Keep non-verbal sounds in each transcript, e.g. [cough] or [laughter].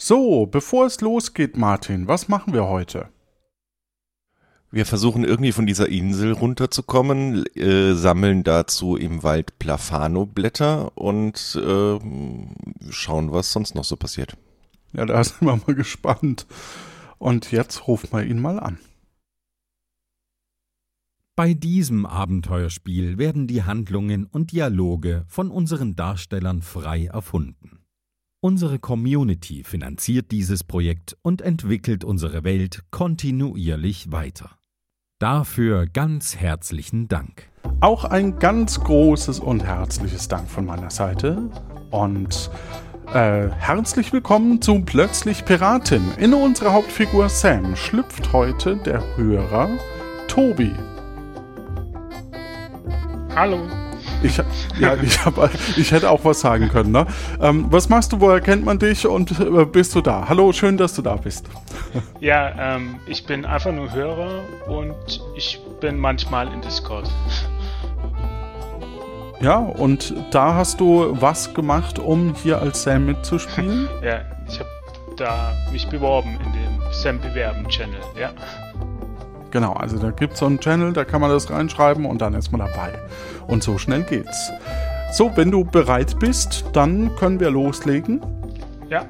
So, bevor es losgeht, Martin, was machen wir heute? Wir versuchen irgendwie von dieser Insel runterzukommen, äh, sammeln dazu im Wald Plafano-Blätter und äh, schauen, was sonst noch so passiert. Ja, da sind wir mal gespannt. Und jetzt rufen wir ihn mal an. Bei diesem Abenteuerspiel werden die Handlungen und Dialoge von unseren Darstellern frei erfunden. Unsere Community finanziert dieses Projekt und entwickelt unsere Welt kontinuierlich weiter. Dafür ganz herzlichen Dank. Auch ein ganz großes und herzliches Dank von meiner Seite. Und äh, herzlich willkommen zu Plötzlich Piratin. In unserer Hauptfigur Sam schlüpft heute der Hörer Tobi. Hallo. Ich, ja, ich, hab, ich hätte auch was sagen können. Ne? Ähm, was machst du, woher kennt man dich und äh, bist du da? Hallo, schön, dass du da bist. Ja, ähm, ich bin einfach nur Hörer und ich bin manchmal in Discord. Ja, und da hast du was gemacht, um hier als Sam mitzuspielen? [laughs] ja, ich habe da mich beworben in dem Sam Bewerben Channel, ja. Genau, also da gibt es so einen Channel, da kann man das reinschreiben und dann ist man dabei. Und so schnell geht's. So, wenn du bereit bist, dann können wir loslegen. Ja.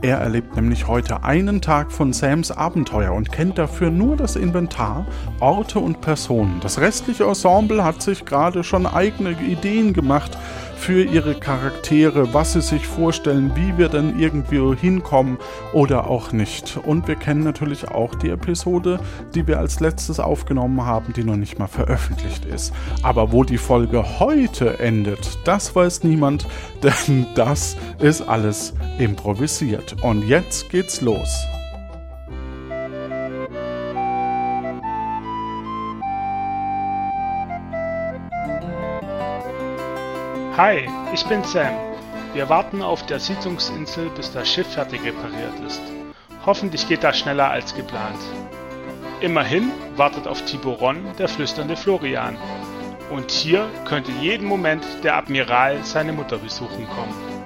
Er erlebt nämlich heute einen Tag von Sams Abenteuer und kennt dafür nur das Inventar, Orte und Personen. Das restliche Ensemble hat sich gerade schon eigene Ideen gemacht für ihre Charaktere, was sie sich vorstellen, wie wir dann irgendwie hinkommen oder auch nicht. Und wir kennen natürlich auch die Episode, die wir als letztes aufgenommen haben, die noch nicht mal veröffentlicht ist. Aber wo die Folge heute endet, das weiß niemand, [laughs] denn das ist alles improvisiert. Und jetzt geht's los. Hi, ich bin Sam. Wir warten auf der Siedlungsinsel, bis das Schiff fertig repariert ist. Hoffentlich geht das schneller als geplant. Immerhin wartet auf Tiburon der flüsternde Florian. Und hier könnte jeden Moment der Admiral seine Mutter besuchen kommen.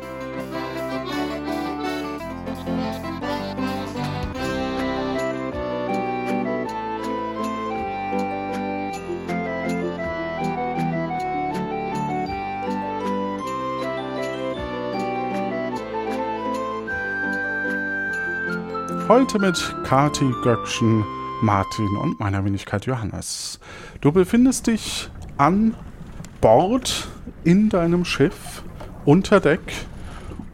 Heute mit Kati Göckchen, Martin und meiner Wenigkeit Johannes. Du befindest dich an Bord in deinem Schiff unter Deck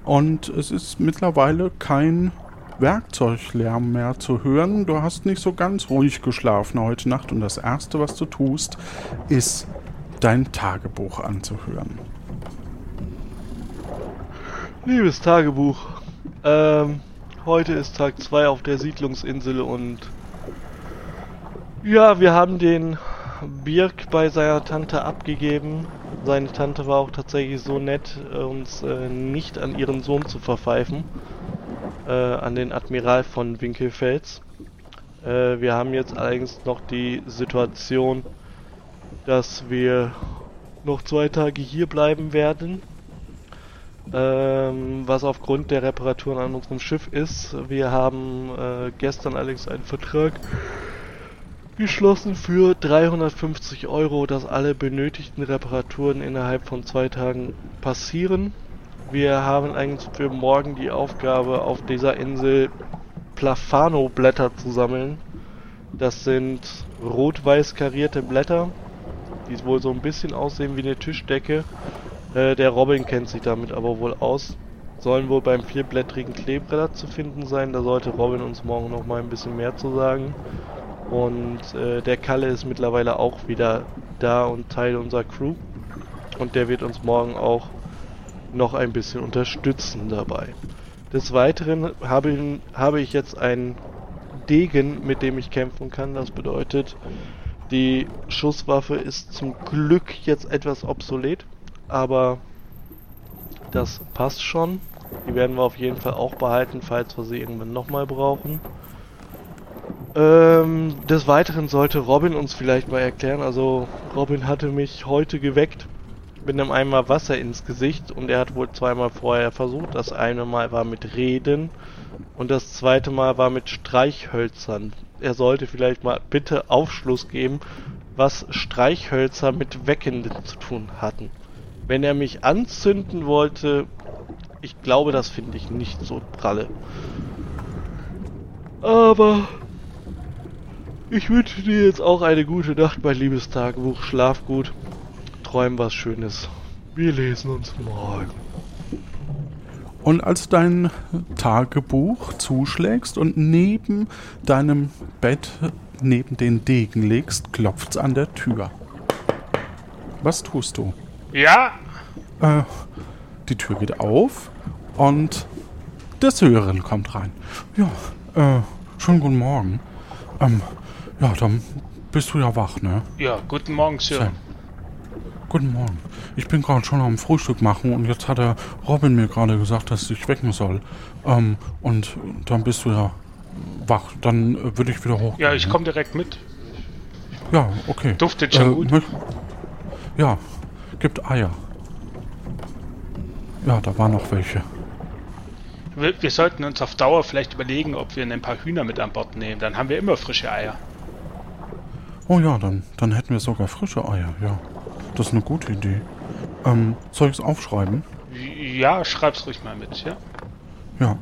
und es ist mittlerweile kein Werkzeuglärm mehr zu hören. Du hast nicht so ganz ruhig geschlafen heute Nacht und das Erste, was du tust, ist dein Tagebuch anzuhören. Liebes Tagebuch, ähm, Heute ist Tag 2 auf der Siedlungsinsel und ja, wir haben den Birk bei seiner Tante abgegeben. Seine Tante war auch tatsächlich so nett, äh, uns äh, nicht an ihren Sohn zu verpfeifen, äh, an den Admiral von Winkelfels. Äh, wir haben jetzt allerdings noch die Situation, dass wir noch zwei Tage hier bleiben werden ähm, was aufgrund der Reparaturen an unserem Schiff ist. Wir haben äh, gestern allerdings einen Vertrag geschlossen für 350 Euro, dass alle benötigten Reparaturen innerhalb von zwei Tagen passieren. Wir haben eigentlich für morgen die Aufgabe, auf dieser Insel Plafano-Blätter zu sammeln. Das sind rot-weiß karierte Blätter, die wohl so ein bisschen aussehen wie eine Tischdecke äh, der Robin kennt sich damit aber wohl aus. Sollen wohl beim vierblättrigen Kleebretter zu finden sein. Da sollte Robin uns morgen noch mal ein bisschen mehr zu sagen. Und äh, der Kalle ist mittlerweile auch wieder da und Teil unserer Crew. Und der wird uns morgen auch noch ein bisschen unterstützen dabei. Des Weiteren habe, habe ich jetzt einen Degen, mit dem ich kämpfen kann. Das bedeutet, die Schusswaffe ist zum Glück jetzt etwas obsolet aber das passt schon. Die werden wir auf jeden Fall auch behalten, falls wir sie irgendwann nochmal brauchen. Ähm, des Weiteren sollte Robin uns vielleicht mal erklären, also Robin hatte mich heute geweckt mit einem Eimer Wasser ins Gesicht und er hat wohl zweimal vorher versucht. Das eine Mal war mit Reden und das zweite Mal war mit Streichhölzern. Er sollte vielleicht mal bitte Aufschluss geben, was Streichhölzer mit Weckenden zu tun hatten. Wenn er mich anzünden wollte, ich glaube, das finde ich nicht so pralle. Aber ich wünsche dir jetzt auch eine gute Nacht, mein liebes Tagebuch. Schlaf gut, träum was Schönes. Wir lesen uns morgen. Und als dein Tagebuch zuschlägst und neben deinem Bett neben den Degen legst, klopft's an der Tür. Was tust du? Ja, Äh, die Tür geht auf und der Sören kommt rein. Ja, äh, schönen guten Morgen. Ähm, ja, dann bist du ja wach, ne? ja, guten Morgen, Sir. Sam. Guten Morgen. Ich bin gerade schon am Frühstück machen und jetzt hat der Robin mir gerade gesagt, dass ich wecken soll. Ähm, und dann bist du ja wach. Dann äh, würde ich wieder hochgehen. Ja, ich ne? komme direkt mit. Ja, okay. Duftet schon gut. möcht- Ja, gibt Eier. Ja, da waren noch welche. Wir, wir sollten uns auf Dauer vielleicht überlegen, ob wir ein paar Hühner mit an Bord nehmen. Dann haben wir immer frische Eier. Oh ja, dann, dann hätten wir sogar frische Eier, ja. Das ist eine gute Idee. Ähm, soll ich es aufschreiben? Ja, schreib's ruhig mal mit, ja? Ja?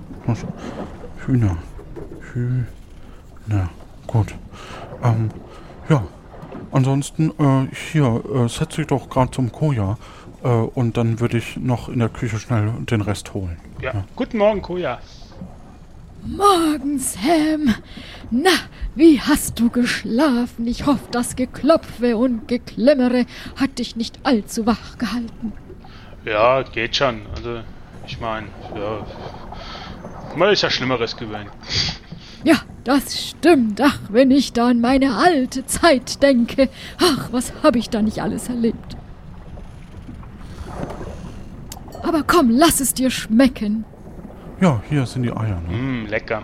Hühner. Hühner. Gut. Ähm, ja. Ansonsten, äh, hier, äh, setz dich doch gerade zum Koja. Äh, und dann würde ich noch in der Küche schnell den Rest holen. Ja. Guten Morgen, Koja. Morgen, Sam. Na, wie hast du geschlafen? Ich hoffe, das Geklopfe und Geklemmere hat dich nicht allzu wach gehalten. Ja, geht schon. Also, ich meine, ja. Man ist ja Schlimmeres gewöhnt. Ja, das stimmt. Ach, wenn ich da an meine alte Zeit denke. Ach, was habe ich da nicht alles erlebt. Aber komm, lass es dir schmecken. Ja, hier sind die Eier. Ne? Mmm, lecker.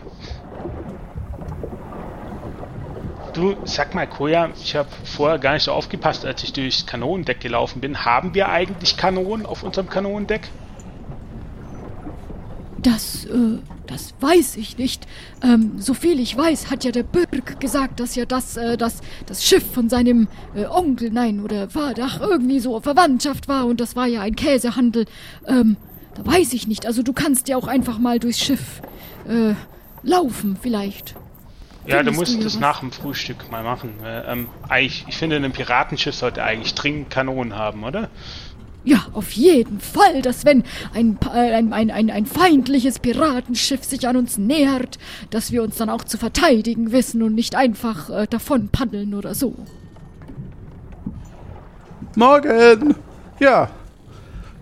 Du, sag mal, Koja, ich habe vorher gar nicht so aufgepasst, als ich durchs Kanonendeck gelaufen bin. Haben wir eigentlich Kanonen auf unserem Kanonendeck? Das, äh, das weiß ich nicht. Ähm, so viel ich weiß, hat ja der Birk gesagt, dass ja das, äh, das, das Schiff von seinem äh, Onkel, nein, oder Vater, ach, irgendwie so Verwandtschaft war und das war ja ein Käsehandel. Ähm, da weiß ich nicht. Also du kannst ja auch einfach mal durchs Schiff, äh, laufen vielleicht. Ja, du musst du das was? nach dem Frühstück mal machen. Äh, ähm, eigentlich, ich finde, ein Piratenschiff sollte eigentlich dringend Kanonen haben, oder? Ja, auf jeden Fall, dass wenn ein, äh, ein, ein, ein, ein feindliches Piratenschiff sich an uns nähert, dass wir uns dann auch zu verteidigen wissen und nicht einfach äh, davon paddeln oder so. Morgen! Ja.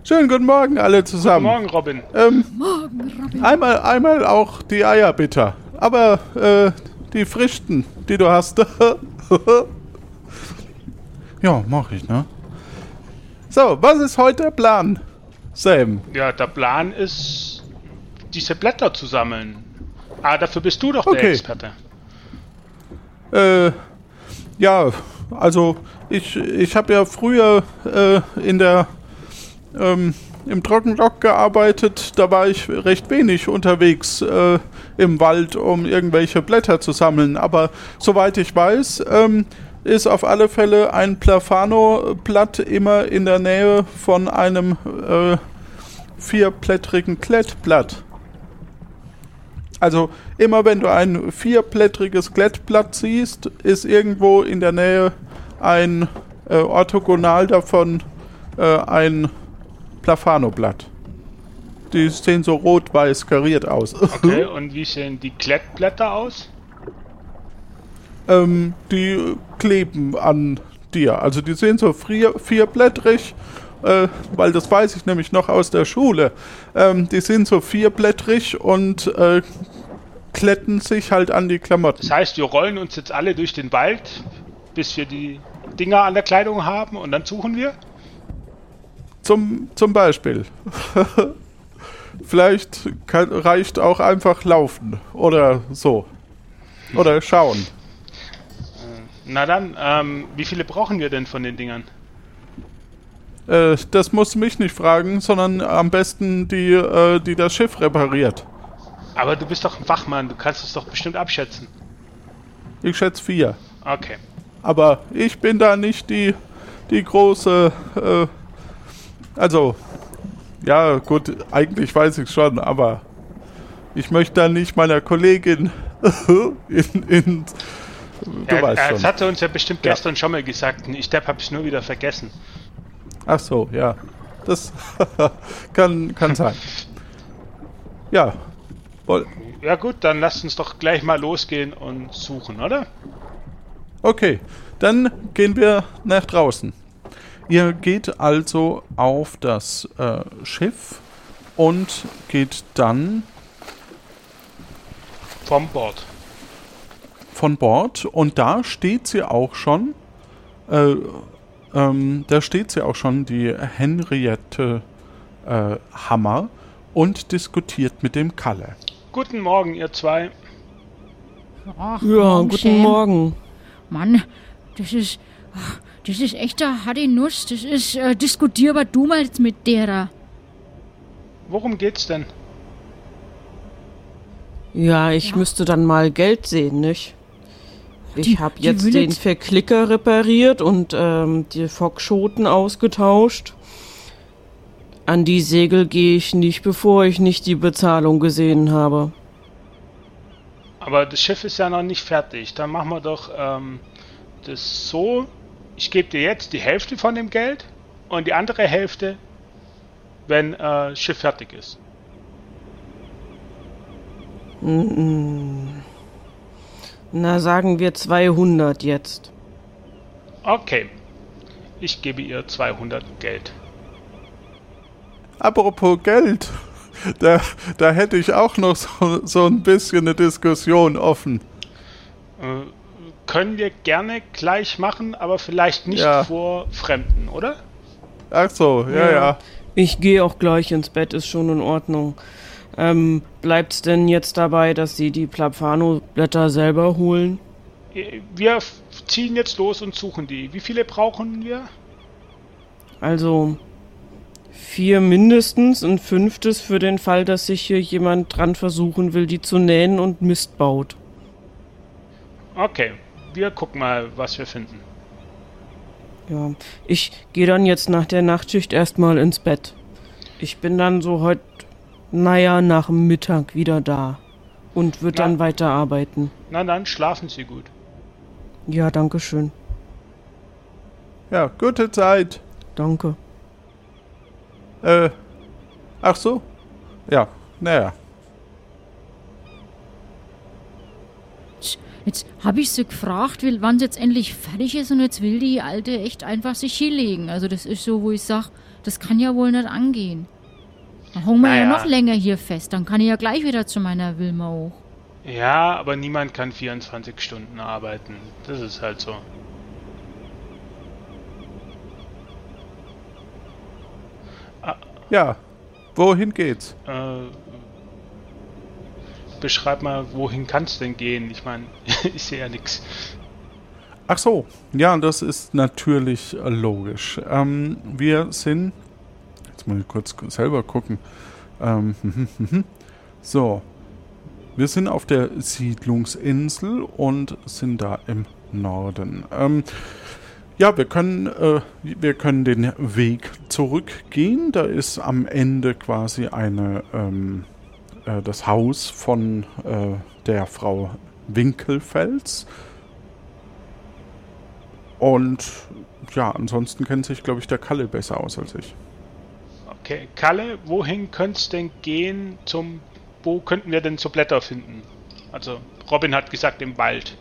Schönen guten Morgen alle zusammen. Morgen, Robin. Ähm, Morgen, Robin. einmal, einmal auch die Eier bitte. Aber äh, die frischsten, die du hast. [laughs] ja, mach ich, ne? So, was ist heute der Plan, Sam? Ja, der Plan ist, diese Blätter zu sammeln. Ah, dafür bist du doch Okay. der Experte. Äh, ja, also ich, ich habe ja früher äh, in der ähm, im Trockendock gearbeitet. Da war ich recht wenig unterwegs äh, im Wald, um irgendwelche Blätter zu sammeln. Aber soweit ich weiß, ähm, ist auf alle Fälle ein Plafano-Blatt immer in der Nähe von einem äh, vierblättrigen Klettblatt. Also immer wenn du ein vierblättriges Klettblatt siehst, ist irgendwo in der Nähe ein äh, orthogonal davon äh, ein Plafano-Blatt. Die sehen so rot-weiß kariert aus. Okay, [laughs] und wie sehen die Klettblätter aus? Ähm, die kleben an dir. Also die sind so vier, vierblättrig, äh, weil das weiß ich nämlich noch aus der Schule. Ähm, die sind so vierblättrig und äh, kletten sich halt an die Klamotten. Das heißt, wir rollen uns jetzt alle durch den Wald, bis wir die Dinger an der Kleidung haben und dann suchen wir? Zum, zum Beispiel. [laughs] Vielleicht kann, reicht auch einfach laufen oder so. Oder schauen. Na dann, ähm, wie viele brauchen wir denn von den Dingern? Äh, das musst du mich nicht fragen, sondern am besten die, äh, die das Schiff repariert. Aber du bist doch ein Wachmann, du kannst es doch bestimmt abschätzen. Ich schätze vier. Okay. Aber ich bin da nicht die, die große. Äh, also, ja, gut, eigentlich weiß ich schon, aber ich möchte da nicht meiner Kollegin [laughs] in. in du ja, weißt das schon. hat er uns ja bestimmt Ja. gestern schon mal gesagt. Ich Depp hab's nur wieder vergessen. Ach so, ja. Das [laughs] kann, kann sein. Ja. Woll- Ja gut, dann lasst uns doch gleich mal losgehen und suchen, oder? Okay, dann gehen wir nach draußen. Ihr geht also auf das äh, Schiff und geht dann Vom Bord. Von Bord und da steht sie auch schon. Äh, ähm, da steht sie auch schon, die Henriette äh, Hammer, und diskutiert mit dem Kalle. Guten Morgen, ihr zwei. Ach, Ja, guten Sam. Morgen. Mann, das ist. ach, Das ist echt eine harte Nuss. Das ist. Äh, diskutier aber du mal jetzt mit derer. Worum geht's denn? Ja, ich müsste dann mal Geld sehen, nicht? Ich habe jetzt will den Verklicker repariert und ähm, die Fockschoten ausgetauscht. An die Segel gehe ich nicht, bevor ich nicht die Bezahlung gesehen habe. Aber das Schiff ist ja noch nicht fertig. Dann machen wir doch ähm, das so. Ich gebe dir jetzt die Hälfte von dem Geld und die andere Hälfte, wenn äh, das Schiff fertig ist. Na, sagen wir 200 jetzt. Okay. Ich gebe ihr 200 Geld. Apropos Geld, da, da hätte ich auch noch so, so ein bisschen eine Diskussion offen. Äh, können wir gerne gleich machen, aber vielleicht nicht Ja. vor Fremden, oder? Ach so, ja, ja. Ja. Ich gehe auch gleich ins Bett, ist schon in Ordnung. Ähm, bleibt's denn jetzt dabei, dass Sie die Plapano-Blätter selber holen? Wir ziehen jetzt los und suchen die. Wie viele brauchen wir? Also vier mindestens, ein fünftes für den Fall, dass sich hier jemand dran versuchen will, die zu nähen und Mist baut. Okay, wir gucken mal, was wir finden. Ja, ich gehe dann jetzt nach der Nachtschicht erstmal ins Bett. Ich bin dann so heute, naja, nach Mittag wieder da und wird Na. dann weiterarbeiten. Na dann, schlafen Sie gut. Ja, danke schön. Ja, gute Zeit. Danke. Äh, ach so? Ja, naja. Jetzt hab ich sie gefragt, wann sie jetzt endlich fertig ist und jetzt will die Alte echt einfach sich hinlegen. Also das ist so, wo ich sag, das kann ja wohl nicht angehen. Dann hängen wir ja Naja. noch länger hier fest. Dann kann ich ja gleich wieder zu meiner Wilma hoch. Ja, aber niemand kann 24 Stunden arbeiten. Das ist halt so. Ja, wohin geht's? Äh, beschreib mal, wohin kann's denn gehen? Ich meine, [laughs] ich sehe ja nichts. Ach so, ja, das ist natürlich logisch. Ähm, wir sind. Jetzt muss ich kurz selber gucken. Ähm, [laughs] so. Wir sind auf der Siedlungsinsel und sind da im Norden. Ähm, ja, wir können, äh, wir können den Weg zurückgehen. Da ist am Ende quasi eine, ähm, äh, das Haus von äh, der Frau Winkelfels. Und ja, ansonsten kennt sich, glaube ich, der Kalle besser aus als ich. Okay, Kalle, wohin könnte denn gehen zum... Wo könnten wir denn so Blätter finden? Also, Robin hat gesagt, im Wald.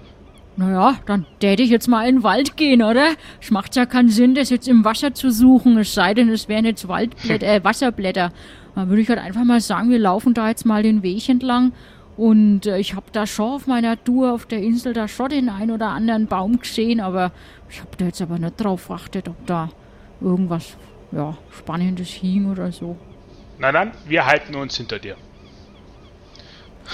Naja, dann täte ich jetzt mal in den Wald gehen, oder? Es macht ja keinen Sinn, das jetzt im Wasser zu suchen, es sei denn, es wären jetzt Waldblätter, [laughs] äh, Wasserblätter. Dann würde ich halt einfach mal sagen, wir laufen da jetzt mal den Weg entlang. Und äh, ich habe da schon auf meiner Tour auf der Insel da schon den ein oder anderen Baum gesehen, aber ich habe da jetzt aber nicht drauf geachtet, ob da irgendwas, ja, Spannendes hing oder so. Na dann, wir halten uns hinter dir.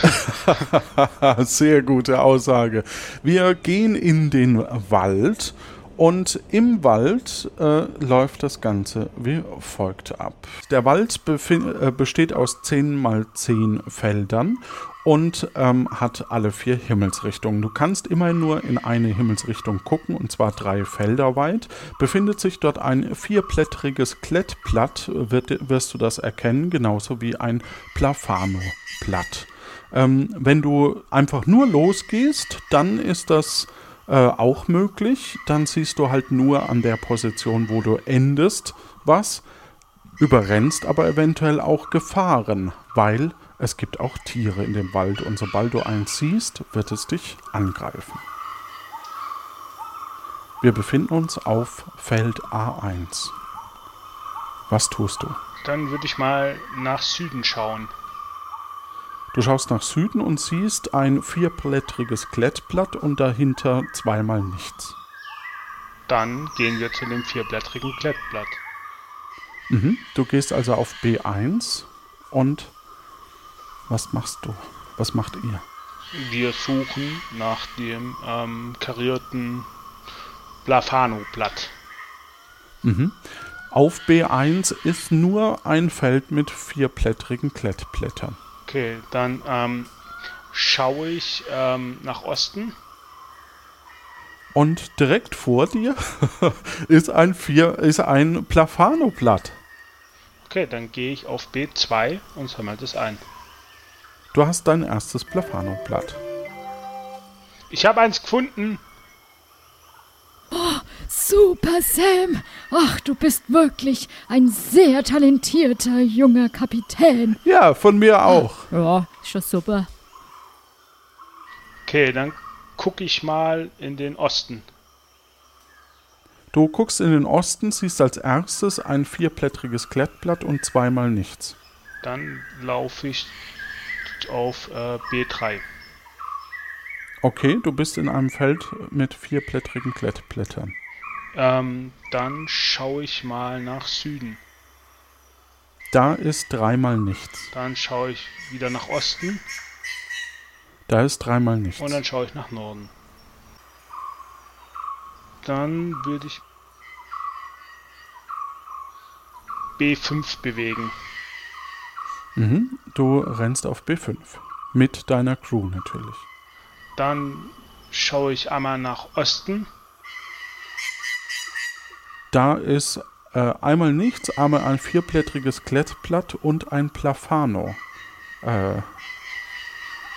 [laughs] Sehr gute Aussage. Wir gehen in den Wald Und im Wald äh, läuft das Ganze wie folgt ab. Der Wald äh, besteht aus 10 mal 10 Feldern und ähm, hat alle vier Himmelsrichtungen. Du kannst immerhin nur in eine Himmelsrichtung gucken, und zwar drei Felder weit. Befindet sich dort ein vierblättriges Klettblatt, wird, wirst du das erkennen, genauso wie ein Plafano-Blatt. Ähm, wenn du einfach nur losgehst, dann ist das äh, auch möglich. Dann siehst du halt nur an der Position, wo du endest, was. Überrennst aber eventuell auch Gefahren, weil es gibt auch Tiere in dem Wald und sobald du eins siehst, wird es dich angreifen. Wir befinden uns auf Feld A1. Was tust du? Dann würde ich mal nach Süden schauen. Du schaust nach Süden und siehst ein vierblättriges Klettblatt und dahinter zweimal nichts. Dann gehen wir zu dem vierblättrigen Klettblatt. Mhm. Du gehst also auf B1 und was machst du? Was macht ihr? Wir suchen nach dem ähm, karierten Blafano-Blatt. Mhm. Auf B1 ist nur ein Feld mit vierblättrigen Klettblättern. Okay, dann ähm, schaue ich ähm, nach Osten. Und direkt vor dir [laughs] ist ein, vier, ist ein Plafano-Blatt. Okay, dann gehe ich auf B2 und sammle das ein. Du hast dein erstes Plafano-Blatt. Ich habe eins gefunden. Oh, super, Sam. Ach, du bist wirklich ein sehr talentierter junger Kapitän. Ja, von mir auch. Ja, ist schon super. Okay, dann gucke ich mal in den Osten. Du guckst in den Osten, siehst als erstes ein vierblättriges Klettblatt und zweimal nichts. Dann laufe ich auf äh, B3. Okay, du bist in einem Feld mit vierblättrigen Klettblättern. Ähm, dann schaue ich mal nach Süden. Da ist dreimal nichts. Dann schaue ich wieder nach Osten. Da ist dreimal nichts. Und dann schaue ich nach Norden. Dann würde ich B5 bewegen. Mhm, du rennst auf B5. Mit deiner Crew natürlich. Dann schaue ich einmal nach Osten. Da ist äh, einmal nichts, einmal ein vierblättriges Klettblatt und ein Plafano. Äh,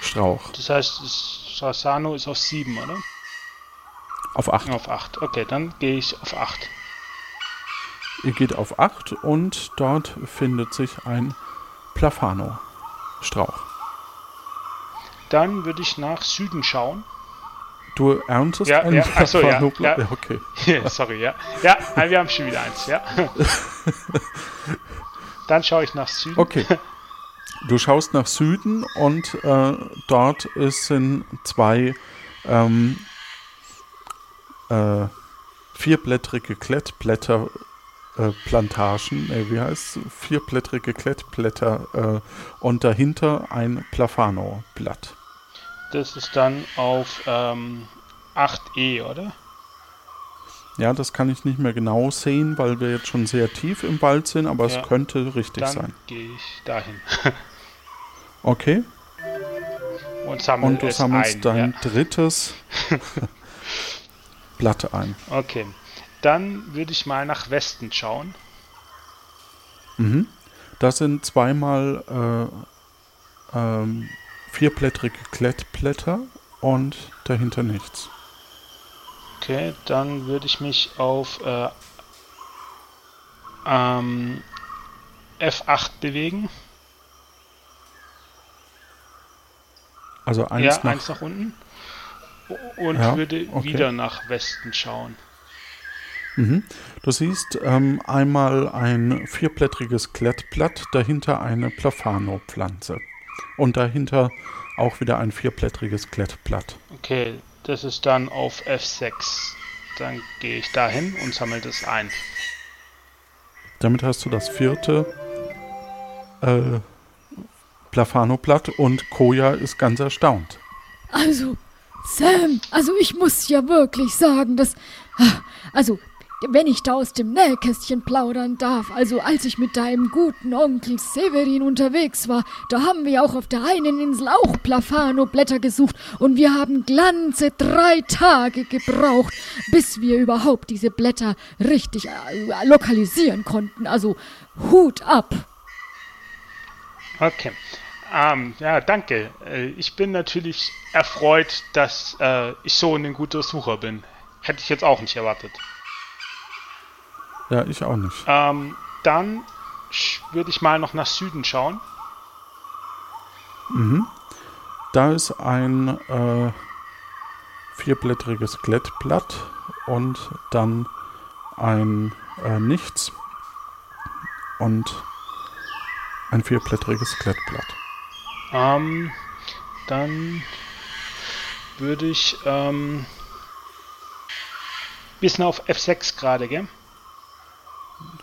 Strauch. Das heißt, Sassano ist auf 7, oder? Auf 8. Auf 8. Okay, dann gehe ich auf 8. Ihr geht auf 8 und dort findet sich ein Plafano-Strauch. Dann würde ich nach Süden schauen. Du erntest ja, einen ja, achso, ja, ja. ja. okay. [laughs] Sorry, ja. Ja, wir haben schon wieder eins, ja. [laughs] Dann schaue ich nach Süden. Okay. Du schaust nach Süden und äh, dort ist, sind zwei ähm, äh, vierblättrige Klettblätter äh, Plantagen, äh, wie heißt es? Vierblättrige Klettblätter äh, und dahinter ein Plafano-Blatt. Das ist dann auf ähm, 8e, oder? Ja, das kann ich nicht mehr genau sehen, weil wir jetzt schon sehr tief im Wald sind, aber ja, es könnte richtig dann sein. Dann gehe ich dahin. okay. Und, sammle Und du sammelst ein, dein ja. drittes [laughs] Blatt ein. Okay. Dann würde ich mal nach Westen schauen. Mhm. Das sind zweimal äh, ähm, vierblättrige Klettblätter und dahinter nichts. Okay, dann würde ich mich auf äh, ähm, F8 bewegen. Also eins, ja, nach, eins nach unten. Und Ja, würde okay. wieder nach Westen schauen. Mhm. Du siehst ähm, einmal ein vierblättriges Klettblatt, dahinter eine Plafano-Pflanze. Und dahinter auch wieder ein vierblättriges Klettblatt. Okay, das ist dann auf F6. Dann gehe ich dahin und sammle das ein. Damit hast du das vierte äh, Plafano-Blatt und Koja ist ganz erstaunt. Also, Sam, also ich muss ja wirklich sagen, das Also, wenn ich da aus dem Nähkästchen plaudern darf, also als ich mit deinem guten Onkel Severin unterwegs war, da haben wir auch auf der einen Insel auch Plafano-Blätter gesucht und wir haben glanze drei Tage gebraucht, bis wir überhaupt diese Blätter richtig äh, lokalisieren konnten. Also Hut ab. Okay. Ähm, ja, danke. Äh, ich bin natürlich erfreut, dass äh, ich so ein guter Sucher bin. Hätte ich jetzt auch nicht erwartet. Ja, ich auch nicht. Ähm, dann würde ich mal noch nach Süden schauen. Mhm. Da ist ein äh, vierblättriges Klettblatt und dann ein äh, Nichts und ein vierblättriges Klettblatt. Ähm, dann würde ich ähm, sind auf F6 gerade, gell?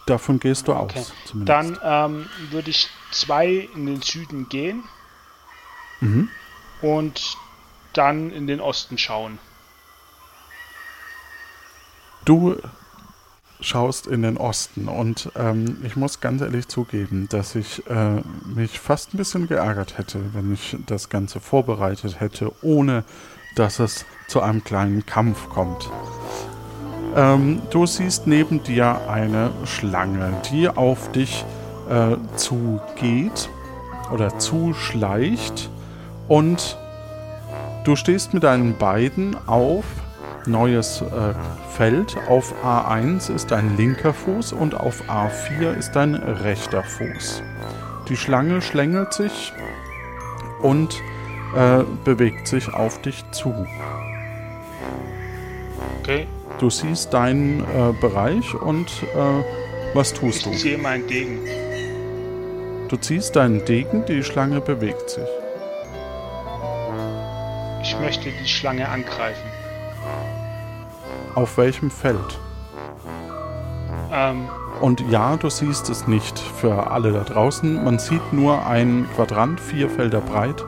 Davon gehst du Okay. aus. Zumindest. Dann ähm, würde ich zwei in den Süden gehen Mhm. und dann in den Osten schauen. Du schaust in den Osten und ähm, ich muss ganz ehrlich zugeben, dass ich äh, mich fast ein bisschen geärgert hätte, wenn ich das Ganze vorbereitet hätte, ohne dass es zu einem kleinen Kampf kommt. Ähm, du siehst neben dir eine Schlange, die auf dich äh, zugeht oder zuschleicht und du stehst mit deinen beiden auf neues äh, Feld. Auf A1 ist dein linker Fuß und auf A4 ist dein rechter Fuß. Die Schlange schlängelt sich und äh, bewegt sich auf dich zu. Okay? Du siehst deinen äh, Bereich und äh, was tust Ich du? ziehe meinen Degen. Du ziehst deinen Degen, die Schlange bewegt sich. Ich möchte die Schlange angreifen. Auf welchem Feld? Ähm, Und ja, du siehst es nicht für alle da draußen. Man sieht nur ein Quadrant, vier Felder breit,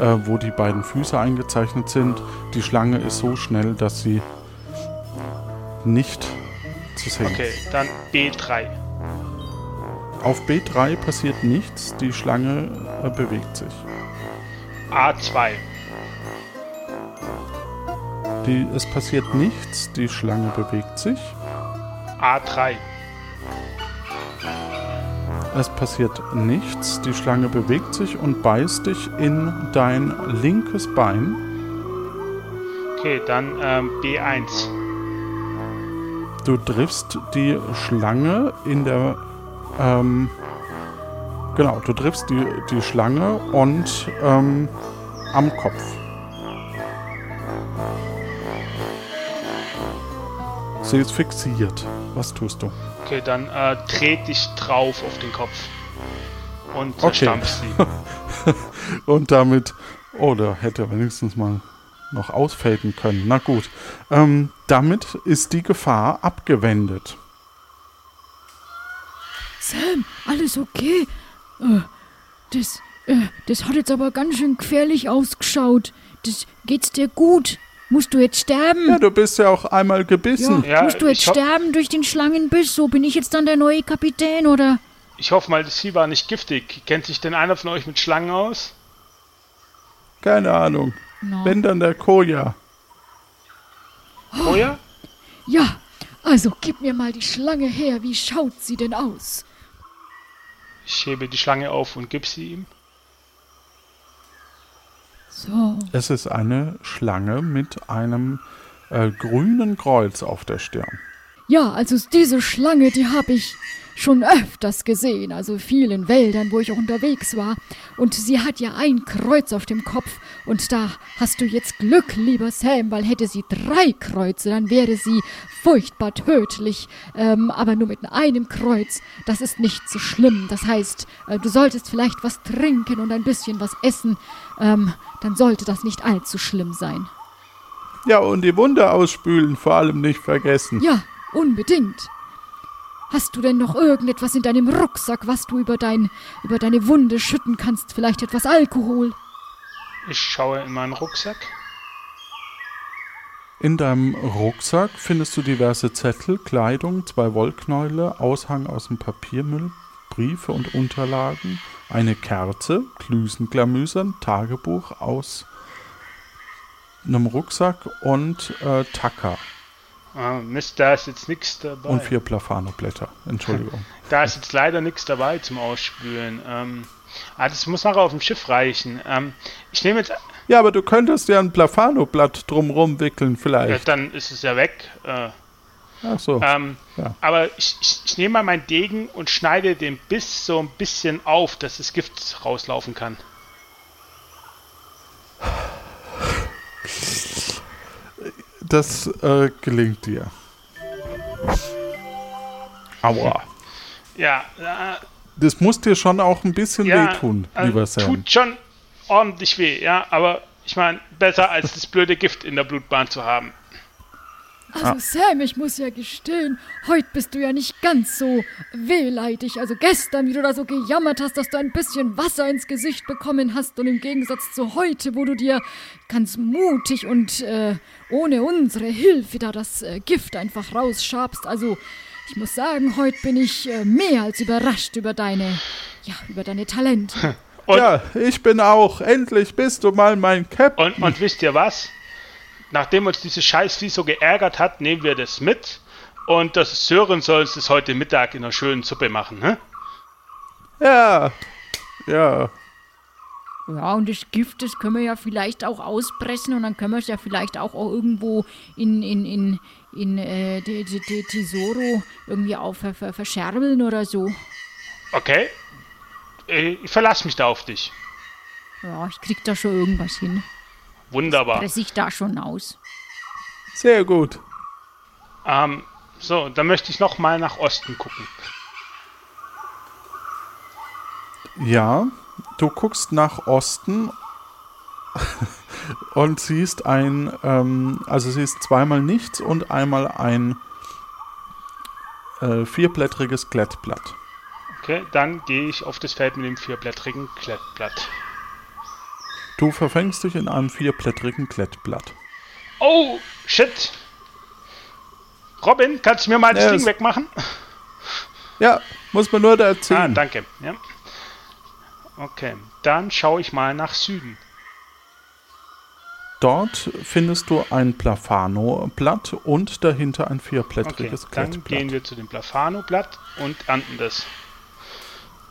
äh, wo die beiden Füße eingezeichnet sind. Die Schlange ist so schnell, dass sie nicht zu sehen okay, dann B3. Auf B3 passiert nichts, die Schlange äh, bewegt sich. A2. Die, es passiert nichts, die Schlange bewegt sich. A3. Es passiert nichts, die Schlange bewegt sich und beißt dich in dein linkes Bein. Okay, dann ähm, B1. Du triffst die Schlange in der. Ähm, genau, du triffst die, die Schlange und ähm, am Kopf. Sie ist fixiert. Was tust du? Okay, dann äh, trete ich drauf auf den Kopf. Und Okay. zerstampf sie. [laughs] Und damit. Oh, da hätte er wenigstens mal noch ausfaden können. Na gut. Ähm, damit ist die Gefahr abgewendet. Sam, alles okay? Äh, das, äh, das hat jetzt aber ganz schön gefährlich ausgeschaut. Das, geht's dir gut? Musst du jetzt sterben? Ja, du bist ja auch einmal gebissen. Ja, Musst du jetzt sterben durch den Schlangenbiss? So bin ich jetzt dann der neue Kapitän, oder? Ich hoffe mal, das Vieh war nicht giftig. Kennt sich denn einer von euch mit Schlangen aus? Keine Ahnung. No. Wenn dann der Koja. Koja? Ja, also gib mir mal die Schlange her. Wie schaut sie denn aus? Ich hebe die Schlange auf und gib sie ihm. So, Es ist eine Schlange mit einem äh, grünen Kreuz auf der Stirn. Ja, also diese Schlange, die habe ich schon öfters gesehen, also vielen Wäldern, wo ich auch unterwegs war. Und sie hat ja ein Kreuz auf dem Kopf. Und da hast du jetzt Glück, lieber Sam, weil hätte sie drei Kreuze, dann wäre sie furchtbar tödlich. Ähm, aber nur mit einem Kreuz, das ist nicht so schlimm. Das heißt, äh, du solltest vielleicht was trinken und ein bisschen was essen. Ähm, dann sollte das nicht allzu schlimm sein. Ja, und die Wunde ausspülen vor allem nicht vergessen. Ja, unbedingt. Hast du denn noch irgendetwas in deinem Rucksack, was du über, dein, über deine Wunde schütten kannst? Vielleicht etwas Alkohol? Ich schaue in meinen Rucksack. In deinem Rucksack findest du diverse Zettel, Kleidung, zwei Wollknäule, Aushang aus dem Papiermüll, Briefe und Unterlagen, eine Kerze, Klüsenglamüsern, Tagebuch aus einem Rucksack und äh, Tacker Ah, Mist, da ist jetzt nichts dabei. und vier Plafano-Blätter. Entschuldigung. [laughs] Da ist jetzt leider nichts dabei zum Ausspülen. Ähm, ah, das muss nachher auf dem Schiff reichen. Ähm, ich nehme jetzt, Ja, aber du könntest ja ein Plafano-Blatt drumrum wickeln vielleicht. dann ist es ja weg. Äh, Ach so. ähm, Ja. Aber ich, ich, ich nehme mal meinen Degen und schneide den Biss so ein bisschen auf, dass das Gift rauslaufen kann. [laughs] Das äh, gelingt dir. Aua. Ja, äh, Das muss dir schon auch ein bisschen ja wehtun, äh, lieber Sam. tut schon ordentlich weh, ja, aber ich meine, besser als das blöde Gift in der Blutbahn zu haben. Also Sam, ich muss ja gestehen, heute bist du ja nicht ganz so wehleidig. Also gestern, wie du da so gejammert hast, dass du ein bisschen Wasser ins Gesicht bekommen hast und im Gegensatz zu heute, wo du dir ganz mutig und äh, ohne unsere Hilfe da das äh, Gift einfach rausschabst. Also ich muss sagen, heute bin ich äh, mehr als überrascht über deine, ja, über deine Talente. [laughs] Und, ja, ich bin auch. Endlich bist du mal mein Captain. und, und wisst ihr was? Nachdem uns dieses Scheißvieh so geärgert hat, nehmen wir das mit. Und das Sören soll uns das heute Mittag in einer schönen Suppe machen, ne? Ja. Ja. Ja, und das Gift, das können wir ja vielleicht auch auspressen und dann können wir es ja vielleicht auch, auch irgendwo in, in, in, in äh, die, die, die Tesoro irgendwie auch ver, ver, verscherbeln oder so. Okay. Äh, Ich verlasse mich da auf dich. Ja, ich krieg da schon irgendwas hin. Wunderbar. Press ich da schon aus. Sehr gut. Ähm, so, dann möchte ich noch mal nach Osten gucken. Ja, du guckst nach Osten [laughs] und siehst ein, ähm, also siehst zweimal nichts und einmal ein äh, vierblättriges Klettblatt. Okay, dann gehe ich auf das Feld mit dem vierblättrigen Klettblatt. Du verfängst dich in einem vierblättrigen Klettblatt. Oh, shit. Robin, kannst du mir mal das Ja, Ding wegmachen? Ja, muss man nur da Ah, erzählen. danke. Ja. Okay, dann schaue ich mal nach Süden. Dort findest du ein Plafano-Blatt und dahinter ein Okay, vierblättriges dann Klettblatt. gehen wir zu dem Plafano-Blatt und ernten das.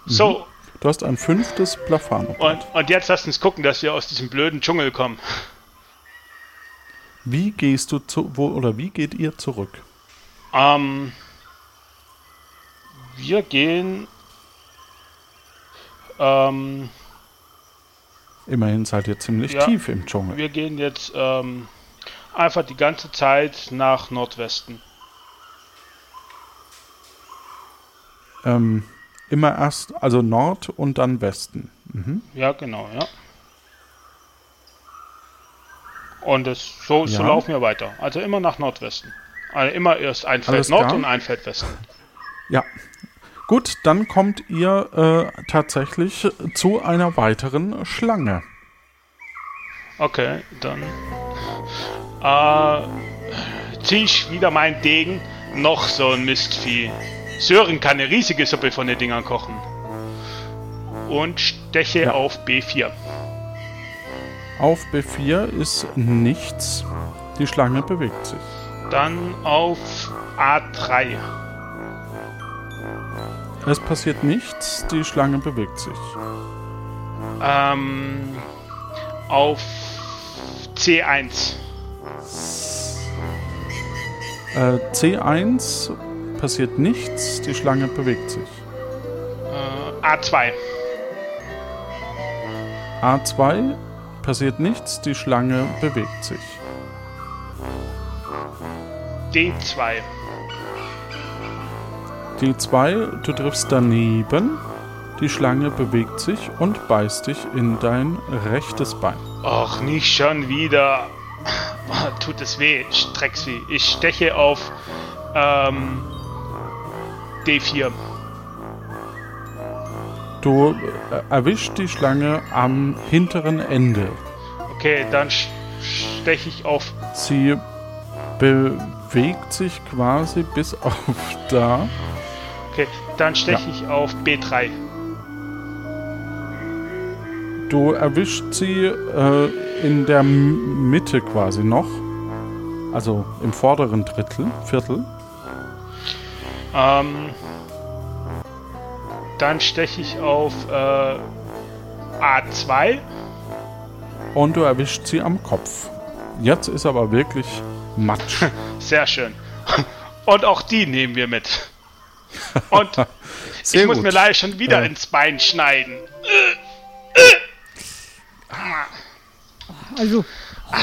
So, Du hast ein fünftes Plafano-Blatt. und, und jetzt lasst uns gucken, dass wir aus diesem blöden Dschungel kommen. Wie gehst du zu, wo oder wie geht ihr zurück? Ähm, wir gehen. Ähm, Immerhin seid ihr ziemlich Ja. tief im Dschungel. wir gehen jetzt ähm, einfach die ganze Zeit nach Nordwesten. Ähm, immer erst, also Nord und dann Westen. Mhm. Ja, genau, ja. Und das, so, so Ja. laufen wir weiter. Also immer nach Nordwesten. Also immer erst ein Feld Alles Nord klar. und ein Feld Westen. Ja. Gut, dann kommt ihr äh, tatsächlich zu einer weiteren Schlange. Okay, dann äh, zieh ich wieder meinen Degen. Noch so ein Mistvieh. Sören kann eine riesige Suppe von den Dingern kochen. Und steche Ja. auf B4. Auf B4 ist nichts. Die Schlange bewegt sich. Dann auf A3. Es passiert nichts, die Schlange bewegt sich. Ähm, auf C1. Äh, C1 passiert nichts, die Schlange bewegt sich. Äh, A2. A2 passiert nichts, die Schlange bewegt sich. D2. D2, du triffst daneben, die Schlange bewegt sich und beißt dich in dein rechtes Bein. Och, nicht schon wieder. [laughs] Tut es weh, Strecksvieh. Ich steche auf ähm, D4. Du äh, erwischst die Schlange am hinteren Ende. Okay, dann steche ich auf Sie bewegt sich quasi bis [laughs] auf da. Okay, dann steche ich auf B3. Du erwischt sie äh, in der Mitte quasi noch. Also im vorderen Drittel, Viertel. Ähm, dann steche ich auf äh, A2. Und du erwischt sie am Kopf. Jetzt ist aber wirklich Matsch. [laughs] Sehr schön. Und auch die nehmen wir mit. Und [laughs] ich muss gut. mir leider schon wieder Äh. ins Bein schneiden. Also,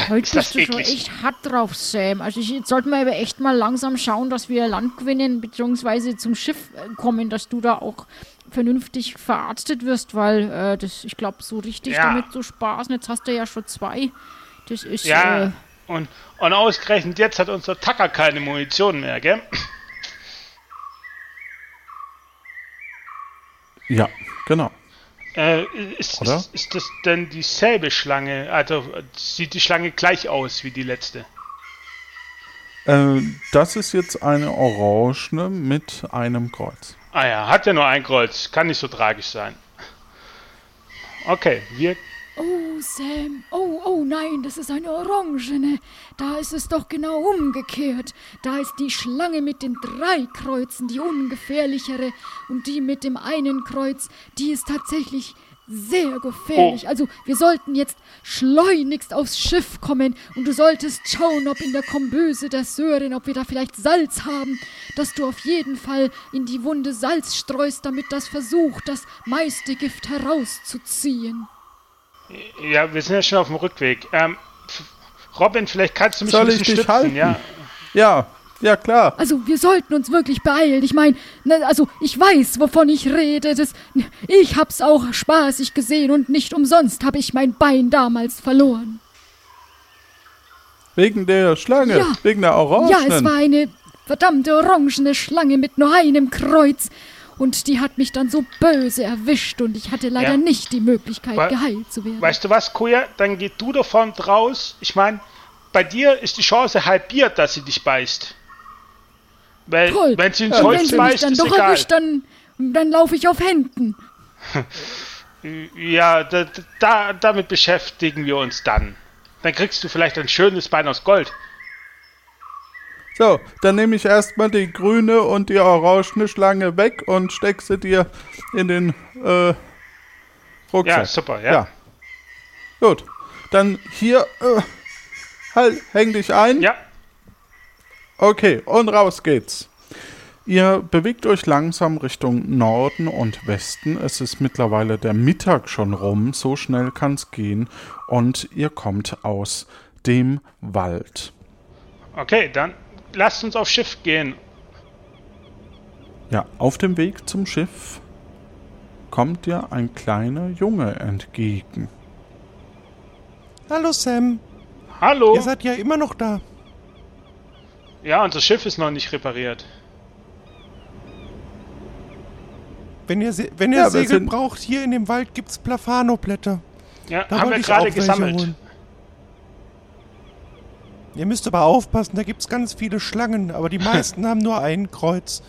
heute ist das bist du schon echt hart drauf, Sam. Also, ich, jetzt sollten wir aber echt mal langsam schauen, dass wir Land gewinnen, beziehungsweise zum Schiff äh, kommen, dass du da auch vernünftig verarztet wirst, weil äh, das, ich glaube, so richtig Ja. damit zu spaßen. Jetzt hast du ja schon zwei. Das ist, Ja, äh, und, und ausgerechnet jetzt hat unser Tacker keine Munition mehr, gell? Ja, genau. Äh, ist, Oder? ist, ist das denn dieselbe Schlange? Also sieht die Schlange gleich aus wie die letzte? Äh, das ist jetzt eine orangene mit einem Kreuz. Ah ja, hat ja nur ein Kreuz. Kann nicht so tragisch sein. Okay, wir. Oh, Sam. Oh, oh nein, das ist eine orangene. Da ist es doch genau umgekehrt. Da ist die Schlange mit den drei Kreuzen die ungefährlichere. Und die mit dem einen Kreuz, die ist tatsächlich sehr gefährlich. Also, wir sollten jetzt schleunigst aufs Schiff kommen. Und du solltest schauen, ob in der Komböse der Sören, ob wir da vielleicht Salz haben. Dass du auf jeden Fall in die Wunde Salz streust, damit das versucht, das meiste Gift herauszuziehen. Ja, wir sind ja schon auf dem Rückweg. Ähm, Robin, vielleicht kannst du mich Soll ein ich bisschen dich stützen, halten? ja? Ja, ja klar. Also, wir sollten uns wirklich beeilen. Ich meine, ne, also, ich weiß, wovon ich rede. Das, ich hab's auch spaßig gesehen und nicht umsonst habe ich mein Bein damals verloren. Wegen der Schlange, Ja. wegen der Ja, orangenen. es war eine verdammte orangene Schlange mit nur einem Kreuz. Und die hat mich dann so böse erwischt und ich hatte leider Ja. nicht die Möglichkeit, Wa- geheilt zu werden. Weißt du was, Koja? Dann geh du davon raus. Ich meine, bei dir ist die Chance halbiert, dass sie dich beißt. Weil, Toll. wenn sie ins Holz wenn sie mich beißt, dann ist doch egal. erwischt, dann, dann laufe ich auf Händen. Ja, da, da, damit beschäftigen wir uns dann. Dann kriegst du vielleicht ein schönes Bein aus Gold. So, dann nehme ich erstmal die grüne und die orangene Schlange weg und steck sie dir in den äh, Rucksack. Ja, super, ja. Ja. Gut. Dann hier, äh, halt, häng dich ein. Ja, Okay, und raus geht's. Ihr bewegt euch langsam Richtung Norden und Westen. Es ist mittlerweile der Mittag schon rum, so schnell kann's gehen. Und ihr kommt aus dem Wald. okay, dann lasst uns aufs Schiff gehen. Ja, auf dem Weg zum Schiff kommt dir ein kleiner Junge entgegen. Hallo Sam, Hallo? ihr seid ja immer noch da. Ja, unser Schiff ist noch nicht repariert. Wenn ihr, Se- wenn ihr Ja, Segel braucht, hier in dem Wald gibt's Plafano-Blätter. Ja, Da haben wir gerade gesammelt. holen. Ihr müsst aber aufpassen, da gibt's ganz viele Schlangen, aber die meisten [laughs] haben nur ein Kreuz.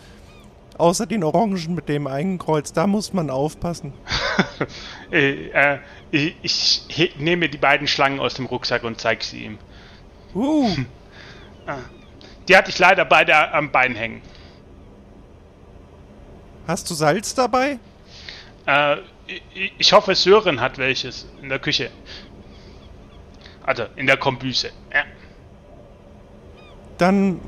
Außer den Orangen mit dem einen Kreuz, da muss man aufpassen. [laughs] Äh, äh, ich nehme die beiden Schlangen aus dem Rucksack und zeige sie ihm. Uh, [laughs] Die hatte ich leider beide am Bein hängen. hast du Salz dabei? Äh, ich, ich hoffe, Sören hat welches in der Küche. Also in der Kombüse. Ja. Dann,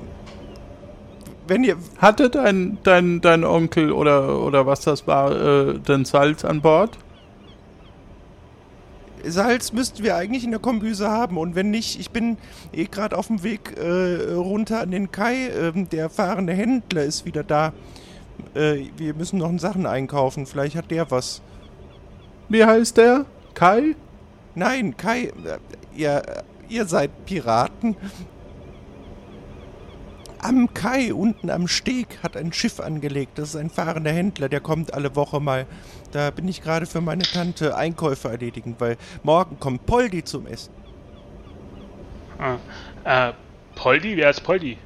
wenn ihr, Hatte dein, dein, dein Onkel oder, oder was das war, äh, denn Salz an Bord? Salz müssten wir eigentlich in der Kombüse haben und wenn nicht, ich bin eh gerade auf dem Weg äh, runter an den Kai. Ähm, der fahrende Händler ist wieder da. Äh, wir müssen noch Sachen einkaufen. Vielleicht hat der was. Wie heißt der? Kai? Nein, Kai, äh, ihr, ihr seid Piraten. Am Kai, unten am Steg, hat ein Schiff angelegt. Das ist ein fahrender Händler, der kommt alle Woche mal. Da bin ich gerade für meine Tante Einkäufe erledigen, weil morgen kommt Poldi zum Essen. Äh, Poldi? Wer ist Poldi?